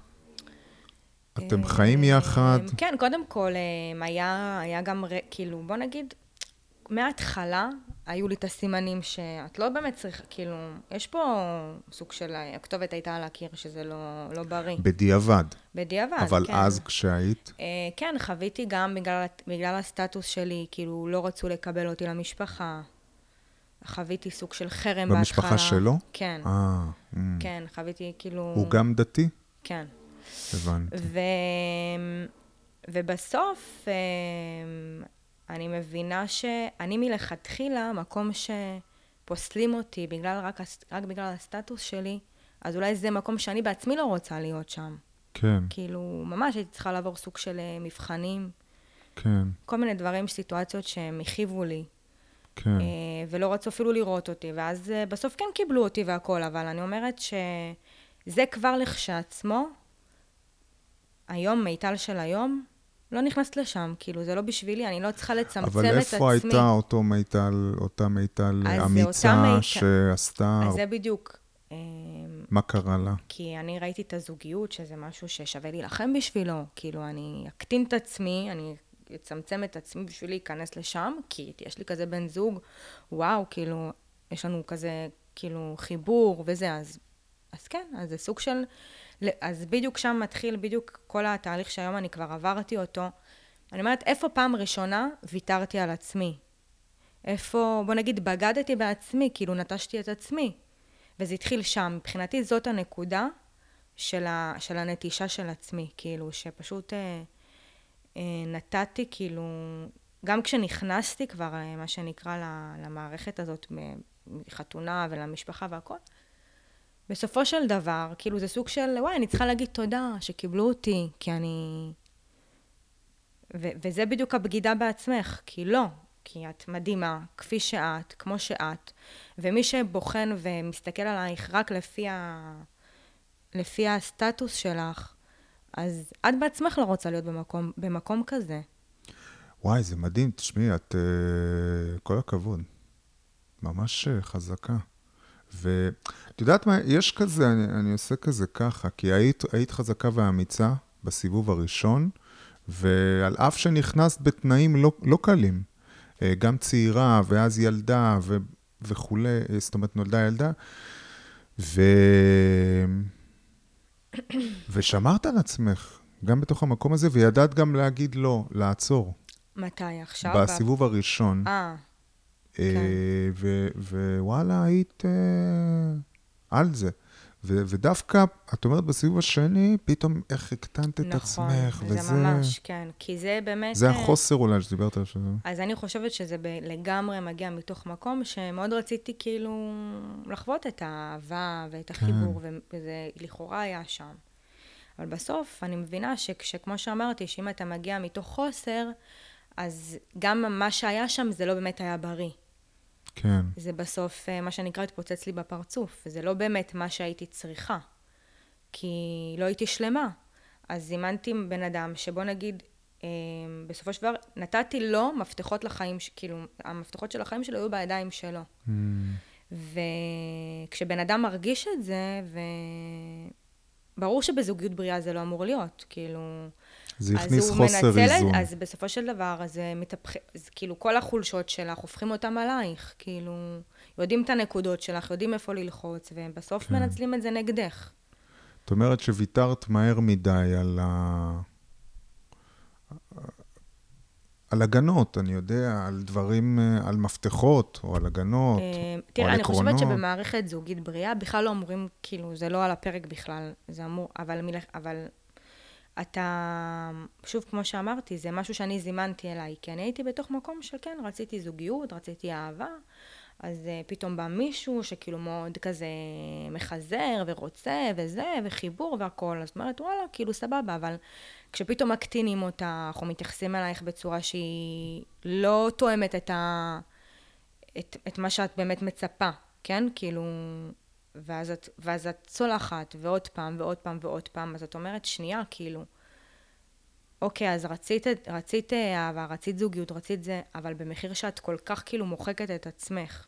אתם חיים יחד? אה, כן, קודם כל, אה, היה, היה גם, כאילו, בוא נגיד, מההתחלה היו לי את הסימנים שאת לא באמת צריכה, כאילו, יש פה סוג של, אה, הכתובת הייתה על הקיר שזה לא, לא בריא. בדיעבד. בדיעבד, אבל כן. אז כשהיית, אה, כן, חוויתי גם בגלל, בגלל הסטטוס שלי, כאילו, לא רצו לקבל אותי למשפחה. חוויתי סוג של חרם בהתחלה. במשפחה שלו? כן, אה, אמ. כן, חוויתי כאילו... הוא גם דתי? כן. הבנתי. ו... ובסוף אמ, אני מבינה שאני מלכתחילה, מקום שפוסלים אותי בגלל, רק, רק בגלל הסטטוס שלי, אז אולי זה מקום שאני בעצמי לא רוצה להיות שם. כן, כאילו, ממש הייתי צריכה לעבור סוג של אה, מבחנים, כן, כל מיני דברים, סיטואציות שהם הכאיבו לי, כן. אה, ולא רצו אפילו לראות אותי, ואז אה, בסוף כן קיבלו אותי והכול, אבל אני אומרת שזה כבר לכשעצמו, היום, מיטל של היום, לא נכנסת לשם, כאילו, זה לא בשבילי, אני לא צריכה לצמצם את עצמי. אבל איפה הייתה אותו מיטל, אותה מיטל אמיצה מיטל... שעשתה... אז זה בדיוק. אמ, מה קרה לה? כי אני ראיתי את הזוגיות, שזה משהו ששווה להילחם בשבילו. כאילו, אני אקטין את עצמי, אני אצמצם את עצמי בשביל להיכנס לשם, כי יש לי כזה בן זוג, וואו, כאילו, יש לנו כזה, כאילו, חיבור וזה, אז, אז כן, אז זה סוג של... אז בדיוק שם מתחיל בדיוק כל התהליך שהיום אני כבר עברתי אותו. אני אומרת, איפה פעם ראשונה ויתרתי על עצמי? איפה, בוא נגיד, בגדתי בעצמי, כאילו נטשתי את עצמי. וזה התחיל שם. מבחינתי זאת הנקודה של, ה, של הנטישה של עצמי, כאילו, שפשוט אה, אה, נתתי, כאילו, גם כשנכנסתי כבר, אה, מה שנקרא, למערכת הזאת, מחתונה ולמשפחה והכל, בסופו של דבר, כאילו זה סוג של, וואי, אני צריכה להגיד תודה שקיבלו אותי, כי אני... ו- וזה בדיוק הבגידה בעצמך, כי לא, כי את מדהימה, כפי שאת, כמו שאת, ומי שבוחן ומסתכל עלייך רק לפי, ה... לפי הסטטוס שלך, אז את בעצמך לא רוצה להיות במקום, במקום כזה. וואי, זה מדהים, תשמעי, את... Uh, כל הכבוד. ממש uh, חזקה. ואת יודעת מה, יש כזה, אני, אני עושה כזה ככה, כי היית, היית חזקה ואמיצה בסיבוב הראשון, ועל אף שנכנסת בתנאים לא, לא קלים, אה, גם צעירה, ואז ילדה, ו, וכולי, אה, זאת אומרת, נולדה ילדה, ו... ושמרת על עצמך, גם בתוך המקום הזה, וידעת גם להגיד לא, לעצור. מתי? עכשיו? בסיבוב הראשון. אה. כן. ווואלה, היית אה, על זה. ו- ודווקא, את אומרת בסיבוב השני, פתאום איך הקטנת את נכון, עצמך, וזה... נכון, זה ממש, כן. כי זה באמת... זה אה, החוסר אולי שדיברת על זה. אז אני חושבת שזה ב- לגמרי מגיע מתוך מקום שמאוד רציתי כאילו לחוות את האהבה ואת כן. החיבור, כן. וזה לכאורה היה שם. אבל בסוף אני מבינה שכמו שאמרתי, שאם אתה מגיע מתוך חוסר, אז גם מה שהיה שם זה לא באמת היה בריא. כן. זה בסוף, אה, מה שנקרא, התפוצץ לי בפרצוף. וזה לא באמת מה שהייתי צריכה. כי לא הייתי שלמה. אז זימנתי בן אדם שבוא נגיד, אה, בסופו של דבר, נתתי לו מפתחות לחיים, כאילו, המפתחות של החיים שלו היו בידיים שלו. Mm. וכשבן אדם מרגיש את זה, וברור שבזוגיות בריאה זה לא אמור להיות, כאילו... זה הכניס חוסר מנצל, איזון. אז בסופו של דבר, אז זה מתהפך, אז כאילו כל החולשות שלך, הופכים אותם עלייך, כאילו, יודעים את הנקודות שלך, יודעים איפה ללחוץ, ובסוף כן. מנצלים את זה נגדך. זאת אומרת שוויתרת מהר מדי על ה... על הגנות, אני יודע, על דברים, על מפתחות, או על הגנות, אה, או על עקרונות. תראה, אני חושבת שבמערכת זוגית בריאה, בכלל לא אמורים, כאילו, זה לא על הפרק בכלל, זה אמור, אבל, אבל אתה, שוב, כמו שאמרתי, זה משהו שאני זימנתי אליי, כי אני הייתי בתוך מקום של כן, רציתי זוגיות, רציתי אהבה, אז uh, פתאום בא מישהו שכאילו מאוד כזה מחזר ורוצה וזה, וחיבור והכול, אז אומרת, וואלה, כאילו סבבה, אבל כשפתאום מקטינים אותך, או מתייחסים אלייך בצורה שהיא לא תואמת את, ה... את, את מה שאת באמת מצפה, כן? כאילו, ואז את, ואז את צולחת, ועוד פעם, ועוד פעם, ועוד פעם, אז את אומרת, שנייה, כאילו, אוקיי, אז רצית, רצית אהבה, רצית זוגיות, רצית זה, אבל במחיר שאת כל כך כאילו מוחקת את עצמך.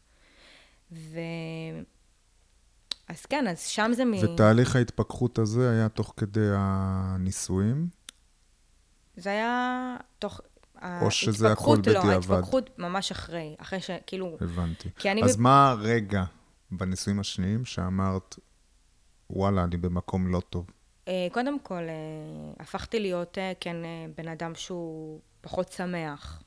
ו... אז כן, אז שם זה מ... ותהליך ההתפכחות הזה היה תוך כדי הנישואים? זה היה תוך... או שזה הכל לא, בדיעבד? לא, ההתפכחות ממש אחרי, אחרי שכאילו... הבנתי. אז ב... מה הרגע בנישואים השניים שאמרת, וואלה, אני במקום לא טוב? אה, קודם כל, אה, הפכתי להיות, אה, כן, בן אדם שהוא פחות שמח.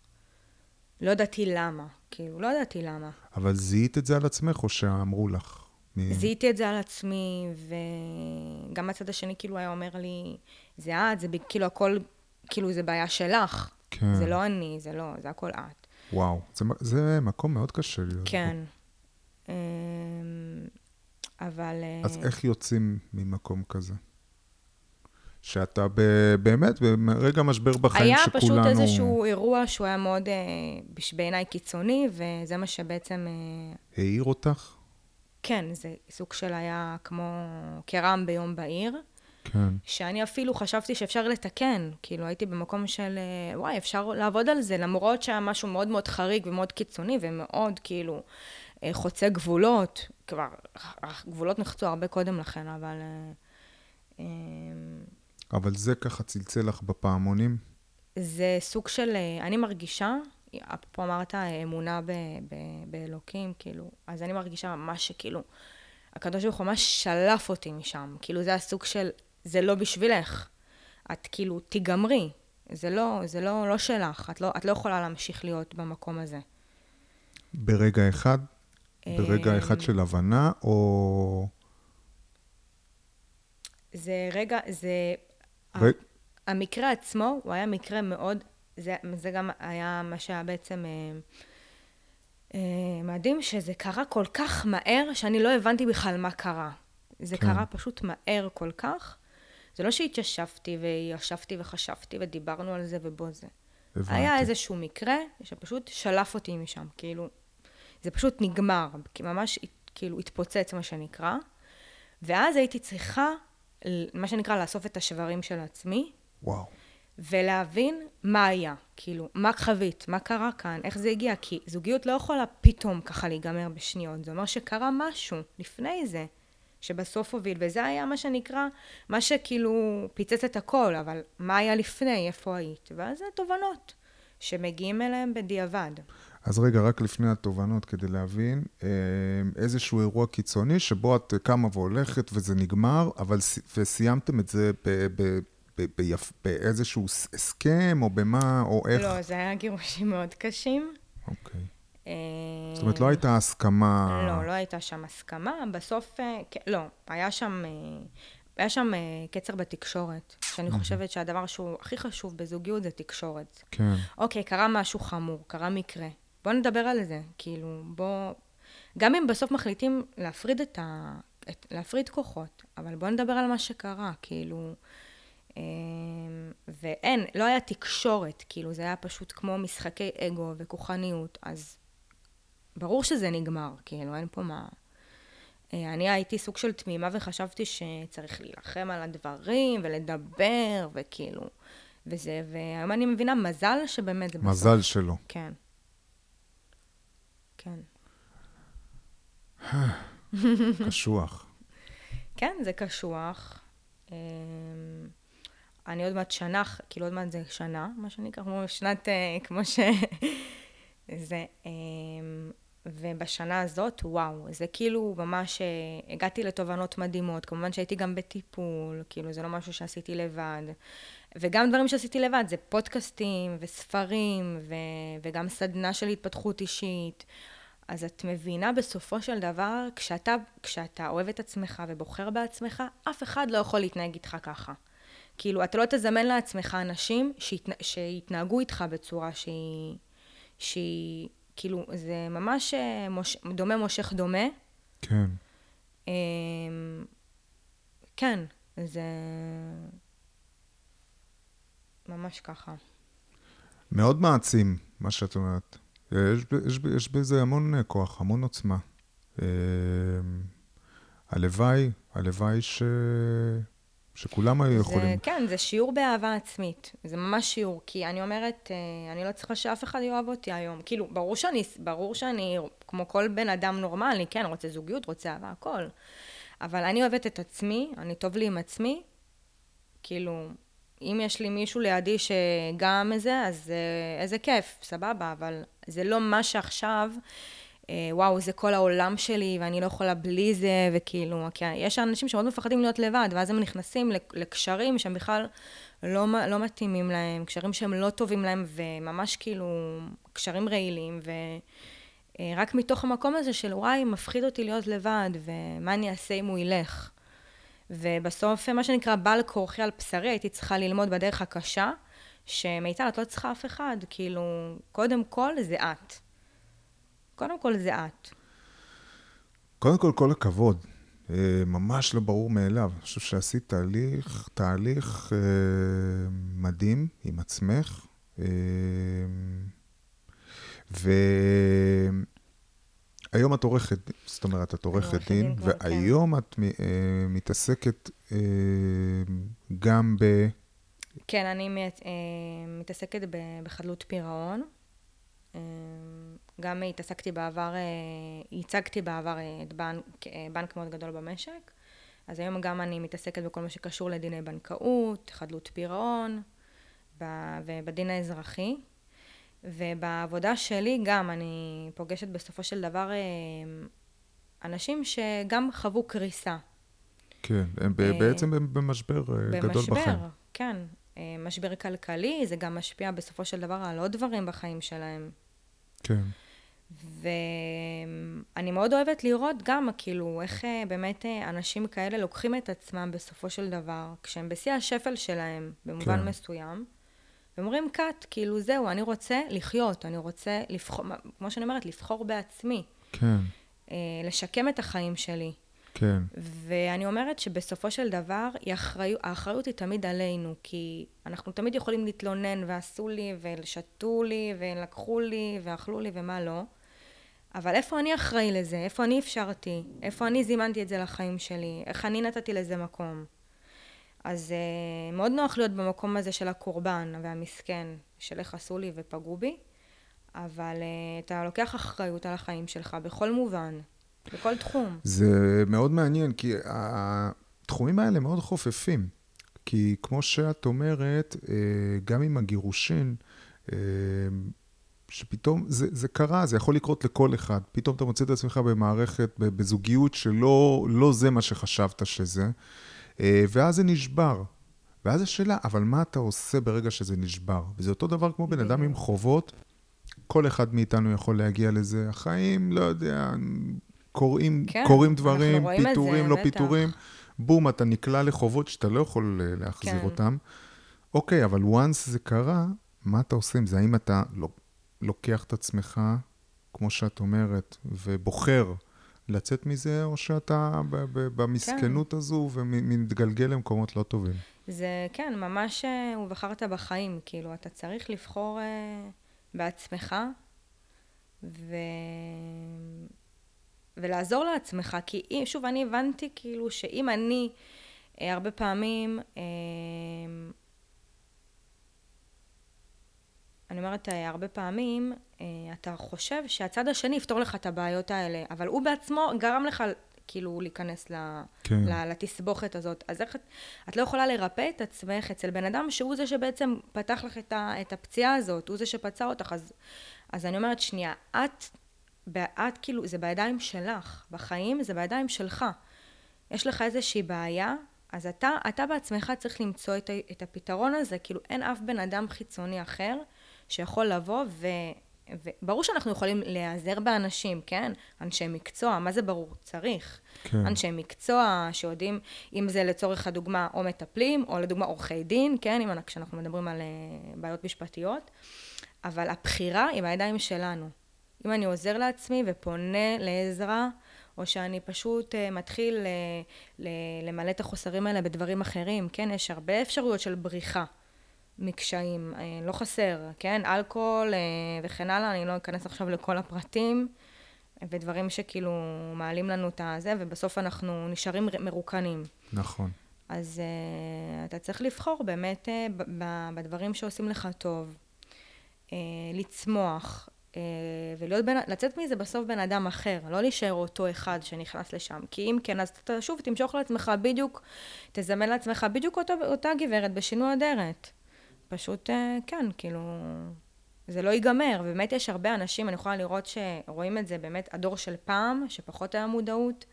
לא ידעתי למה, כאילו, לא ידעתי למה. אבל זיהית את זה על עצמך, או שאמרו לך? מ... זיהיתי את זה על עצמי, וגם הצד השני כאילו היה אומר לי, זה את, זה כאילו הכל, כאילו זה בעיה שלך. כן. זה לא אני, זה לא, זה הכל את. וואו, זה, זה מקום מאוד קשה להיות. כן. אמ, אבל... אז איך יוצאים ממקום כזה? שאתה ב, באמת ברגע משבר בחיים היה שכולנו... היה פשוט איזשהו אירוע שהוא היה מאוד אה, בעיניי קיצוני, וזה מה שבעצם... אה, העיר אותך? כן, זה סוג של היה כמו כרעם ביום בהיר. כן. שאני אפילו חשבתי שאפשר לתקן. כאילו, הייתי במקום של, אה, וואי, אפשר לעבוד על זה, למרות שהיה משהו מאוד מאוד חריג ומאוד קיצוני, ומאוד, כאילו, אה, חוצה גבולות. כבר, הגבולות נחצו הרבה קודם לכן, אבל... אה, אבל זה ככה צלצל לך בפעמונים? זה סוג של, אני מרגישה, אפרופו אמרת אמונה ב, ב, באלוקים, כאילו, אז אני מרגישה ממש שכאילו, הקדוש ברוך הוא ממש שלף אותי משם. כאילו, זה הסוג של, זה לא בשבילך. את כאילו, תיגמרי. זה לא, זה לא, לא שלך. את לא, את לא יכולה להמשיך להיות במקום הזה. ברגע אחד? ברגע אמ, אחד של הבנה, או... זה רגע, זה... ר... המקרה עצמו, הוא היה מקרה מאוד... זה, זה גם היה מה שהיה בעצם... אה, אה, מדהים שזה קרה כל כך מהר, שאני לא הבנתי בכלל מה קרה. זה כן. קרה פשוט מהר כל כך. זה לא שהתיישבתי וישבתי וחשבתי ודיברנו על זה ובו זה. הבנתי. היה איזשהו מקרה שפשוט שלף אותי משם, כאילו, זה פשוט נגמר, כי ממש כאילו התפוצץ מה שנקרא. ואז הייתי צריכה, מה שנקרא, לאסוף את השברים של עצמי. וואו. ולהבין מה היה, כאילו, מה חווית, מה קרה כאן, איך זה הגיע, כי זוגיות לא יכולה פתאום ככה להיגמר בשניות, זה אומר שקרה משהו לפני זה, שבסוף הוביל, וזה היה מה שנקרא, מה שכאילו פיצץ את הכל, אבל מה היה לפני, איפה היית, ואז זה תובנות שמגיעים אליהם בדיעבד. אז רגע, רק לפני התובנות, כדי להבין, אה, איזשהו אירוע קיצוני שבו את קמה והולכת וזה נגמר, אבל וסיימתם את זה ב... ב ביפ, באיזשהו הסכם, או במה, או איך? לא, זה היה גירושים מאוד קשים. אוקיי. אה, זאת אומרת, לא הייתה הסכמה... לא, לא הייתה שם הסכמה. בסוף, אה, לא, היה שם... אה, היה שם קצר בתקשורת, שאני חושבת שהדבר שהוא הכי חשוב בזוגיות זה תקשורת. כן. אוקיי, קרה משהו חמור, קרה מקרה. בואו נדבר על זה. כאילו, בואו... גם אם בסוף מחליטים להפריד את ה... את... להפריד כוחות, אבל בואו נדבר על מה שקרה. כאילו, אמ, ואין, לא היה תקשורת, כאילו זה היה פשוט כמו משחקי אגו וכוחניות, אז ברור שזה נגמר, כאילו אין פה מה... אה, אני הייתי סוג של תמימה וחשבתי שצריך להילחם על הדברים ולדבר וכאילו, וזה, והיום אני מבינה, מזל שבאמת זה בסוף. מזל שלא. כן. כן. קשוח. כן, זה קשוח. אמ, אני עוד מעט שנה, כאילו עוד מעט זה שנה, מה שנקרא, כמו שנת, אה, כמו ש... זה, אמ, ובשנה הזאת, וואו, זה כאילו ממש, אה, הגעתי לתובנות מדהימות, כמובן שהייתי גם בטיפול, כאילו זה לא משהו שעשיתי לבד, וגם דברים שעשיתי לבד, זה פודקאסטים וספרים, ו, וגם סדנה של התפתחות אישית. אז את מבינה בסופו של דבר, כשאתה, כשאתה אוהב את עצמך ובוחר בעצמך, אף אחד לא יכול להתנהג איתך ככה. כאילו, אתה לא תזמן לעצמך אנשים שיתנה, שיתנהגו איתך בצורה שהיא, שהיא, כאילו, זה ממש אה, מוש, דומה מושך דומה. כן. אמ, כן, זה ממש ככה. מאוד מעצים, מה שאת אומרת. יש, יש, יש בזה המון כוח, המון עוצמה. אמ, הלוואי, הלוואי ש... שכולם היו יכולים. כן, זה שיעור באהבה עצמית. זה ממש שיעור, כי אני אומרת, אה, אני לא צריכה שאף אחד יאהב אותי היום. כאילו, ברור שאני, ברור שאני, כמו כל בן אדם נורמלי, כן, רוצה זוגיות, רוצה אהבה, הכל. אבל אני אוהבת את עצמי, אני טוב לי עם עצמי. כאילו, אם יש לי מישהו לידי שגם איזה, אז אה, איזה כיף, סבבה, אבל זה לא מה שעכשיו... אה, וואו, זה כל העולם שלי, ואני לא יכולה בלי זה, וכאילו, כי יש אנשים שמאוד מפחדים להיות לבד, ואז הם נכנסים לקשרים שהם בכלל לא, לא מתאימים להם, קשרים שהם לא טובים להם, וממש כאילו, קשרים רעילים, ורק מתוך המקום הזה של וואי, מפחיד אותי להיות לבד, ומה אני אעשה אם הוא ילך. ובסוף, מה שנקרא, בעל כורחי על בשרי, הייתי צריכה ללמוד בדרך הקשה, שמיטל, את לא צריכה אף אחד, כאילו, קודם כל זה את. קודם כל זה את. קודם כל, כל הכבוד. אה, ממש לא ברור מאליו. אני חושב שעשית תהליך, תהליך אה, מדהים עם עצמך. אה, היום את עורכת, זאת אומרת, את עורכת דין, כן. והיום את אה, מתעסקת גם ב... כן, אני מתעסקת בחדלות פירעון. גם התעסקתי בעבר, ייצגתי בעבר את בנק, בנק מאוד גדול במשק. אז היום גם אני מתעסקת בכל מה שקשור לדיני בנקאות, חדלות פירעון, ובדין האזרחי. ובעבודה שלי גם אני פוגשת בסופו של דבר אה, אנשים שגם חוו קריסה. כן, הם אה, בעצם הם במשבר אה, גדול בחיים. במשבר, כן. משבר כלכלי, זה גם משפיע בסופו של דבר על עוד דברים בחיים שלהם. כן. ואני מאוד אוהבת לראות גם, כאילו, איך באמת אנשים כאלה לוקחים את עצמם בסופו של דבר, כשהם בשיא השפל שלהם, במובן כן. מסוים, ואומרים קאט, כאילו זהו, אני רוצה לחיות, אני רוצה לבחור, כמו שאני אומרת, לבחור בעצמי. כן. אה, לשקם את החיים שלי. כן. ואני אומרת שבסופו של דבר, אחריות, האחריות היא תמיד עלינו, כי אנחנו תמיד יכולים להתלונן, ועשו לי, ושתו לי, ולקחו לי, ואכלו לי, ומה לא. אבל איפה אני אחראי לזה? איפה אני אפשרתי? איפה אני זימנתי את זה לחיים שלי? איך אני נתתי לזה מקום? אז uh, מאוד נוח להיות במקום הזה של הקורבן והמסכן, של איך עשו לי ופגעו בי, אבל uh, אתה לוקח אחריות על החיים שלך בכל מובן, בכל תחום. זה מאוד מעניין, כי התחומים האלה מאוד חופפים. כי כמו שאת אומרת, uh, גם עם הגירושין, uh, שפתאום זה, זה קרה, זה יכול לקרות לכל אחד. פתאום אתה מוצא את עצמך במערכת, בזוגיות שלא לא זה מה שחשבת שזה. אה, ואז זה נשבר. ואז השאלה, אבל מה אתה עושה ברגע שזה נשבר? וזה אותו דבר כמו בן אדם עם חובות, כל אחד מאיתנו יכול להגיע לזה. החיים, לא יודע, קורים, כן, קורים דברים, פיטורים, לא בטח. פיטורים. בום, אתה נקלע לחובות שאתה לא יכול אה, להחזיר כן. אותם. אוקיי, אבל once זה קרה, מה אתה עושה עם זה? האם אתה לוקח את עצמך, כמו שאת אומרת, ובוחר לצאת מזה, או שאתה במסכנות כן. הזו ומתגלגל למקומות לא טובים. זה, כן, ממש אה, ובחרת בחיים, כאילו, אתה צריך לבחור uh, בעצמך, ו... ולעזור לעצמך, כי אם, שוב, אני הבנתי כאילו שאם אני uh, הרבה פעמים uh, אני אומרת, אה, הרבה פעמים אה, אתה חושב שהצד השני יפתור לך את הבעיות האלה, אבל הוא בעצמו גרם לך כאילו להיכנס כן. לתסבוכת הזאת. אז איך את, את לא יכולה לרפא את עצמך אצל בן אדם שהוא זה שבעצם פתח לך את, ה, את הפציעה הזאת, הוא זה שפצע אותך. אז, אז אני אומרת, שנייה, את, את כאילו, זה בידיים שלך, בחיים זה בידיים שלך. יש לך איזושהי בעיה, אז אתה, אתה בעצמך צריך למצוא את, את הפתרון הזה, כאילו אין אף בן אדם חיצוני אחר שיכול לבוא ו... וברור שאנחנו יכולים להיעזר באנשים, כן? אנשי מקצוע, מה זה ברור? צריך. כן. אנשי מקצוע שיודעים, אם זה לצורך הדוגמה או מטפלים, או לדוגמה עורכי דין, כן? אם כשאנחנו מדברים על uh, בעיות משפטיות. אבל הבחירה היא בידיים שלנו. אם אני עוזר לעצמי ופונה לעזרה, או שאני פשוט uh, מתחיל uh, למלא את החוסרים האלה בדברים אחרים, כן? יש הרבה אפשרויות של בריחה. מקשיים, אה, לא חסר, כן? אלכוהול אה, וכן הלאה, אני לא אכנס עכשיו לכל הפרטים, ודברים שכאילו מעלים לנו את הזה, ובסוף אנחנו נשארים מרוקנים. נכון. אז uh, אתה צריך לבחור באמת uh, בדברים שעושים לך טוב, uh, לצמוח, uh, ולהיות בן, לצאת מזה בסוף בן אדם אחר, לא להישאר אותו אחד שנכנס לשם. כי אם כן, אז אתה שוב תמשוך לעצמך בדיוק, תזמן לעצמך בדיוק אותו, אותה גברת בשינוי אדרת. פשוט, אה, כן, כאילו, זה לא ייגמר. ובאמת יש הרבה אנשים, אני יכולה לראות שרואים את זה באמת, הדור של פעם, שפחות היה מודעות,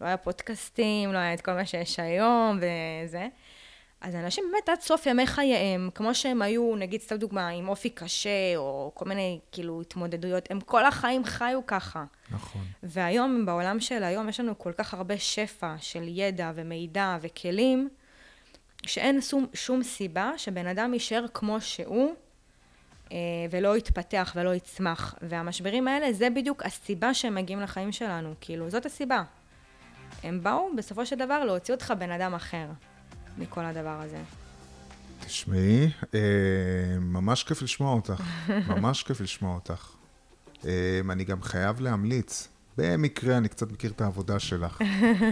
לא היה פודקאסטים, לא היה את כל מה שיש היום וזה. אז אנשים באמת עד סוף ימי חייהם, כמו שהם היו, נגיד, סתם דוגמה, עם אופי קשה, או כל מיני, כאילו, התמודדויות, הם כל החיים חיו ככה. נכון. והיום, בעולם של היום, יש לנו כל כך הרבה שפע של ידע ומידע וכלים, שאין שום, שום סיבה שבן אדם יישאר כמו שהוא אה, ולא יתפתח ולא יצמח. והמשברים האלה, זה בדיוק הסיבה שהם מגיעים לחיים שלנו. כאילו, זאת הסיבה. הם באו בסופו של דבר להוציא אותך בן אדם אחר מכל הדבר הזה. תשמעי, אה, ממש כיף לשמוע אותך. ממש כיף לשמוע אותך. אה, אני גם חייב להמליץ, במקרה אני קצת מכיר את העבודה שלך.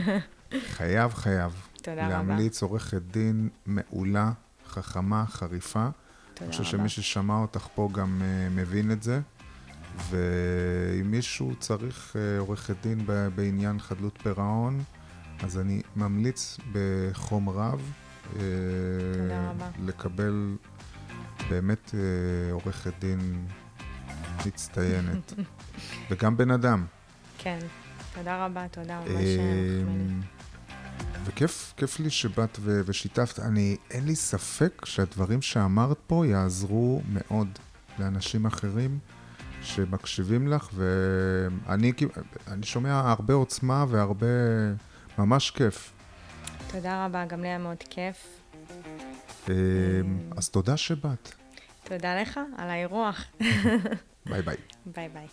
חייב, חייב. תודה רבה. להמליץ עורכת דין מעולה, חכמה, חריפה. תודה אני חושב רבה. שמי ששמע אותך פה גם uh, מבין את זה. ואם מישהו צריך uh, עורכת דין בעניין חדלות פירעון, אז אני ממליץ בחום רב רבה. לקבל באמת uh, עורכת דין מצטיינת. וגם בן אדם. כן, תודה רבה, תודה, ממש אה. וכיף כיף לי שבאת ו- ושיתפת. אני, אין לי ספק שהדברים שאמרת פה יעזרו מאוד לאנשים אחרים שמקשיבים לך, ואני אני שומע הרבה עוצמה והרבה... ממש כיף. תודה רבה, גם לי היה מאוד כיף. אה, אז תודה שבאת. תודה לך על האירוח. ביי ביי. ביי ביי.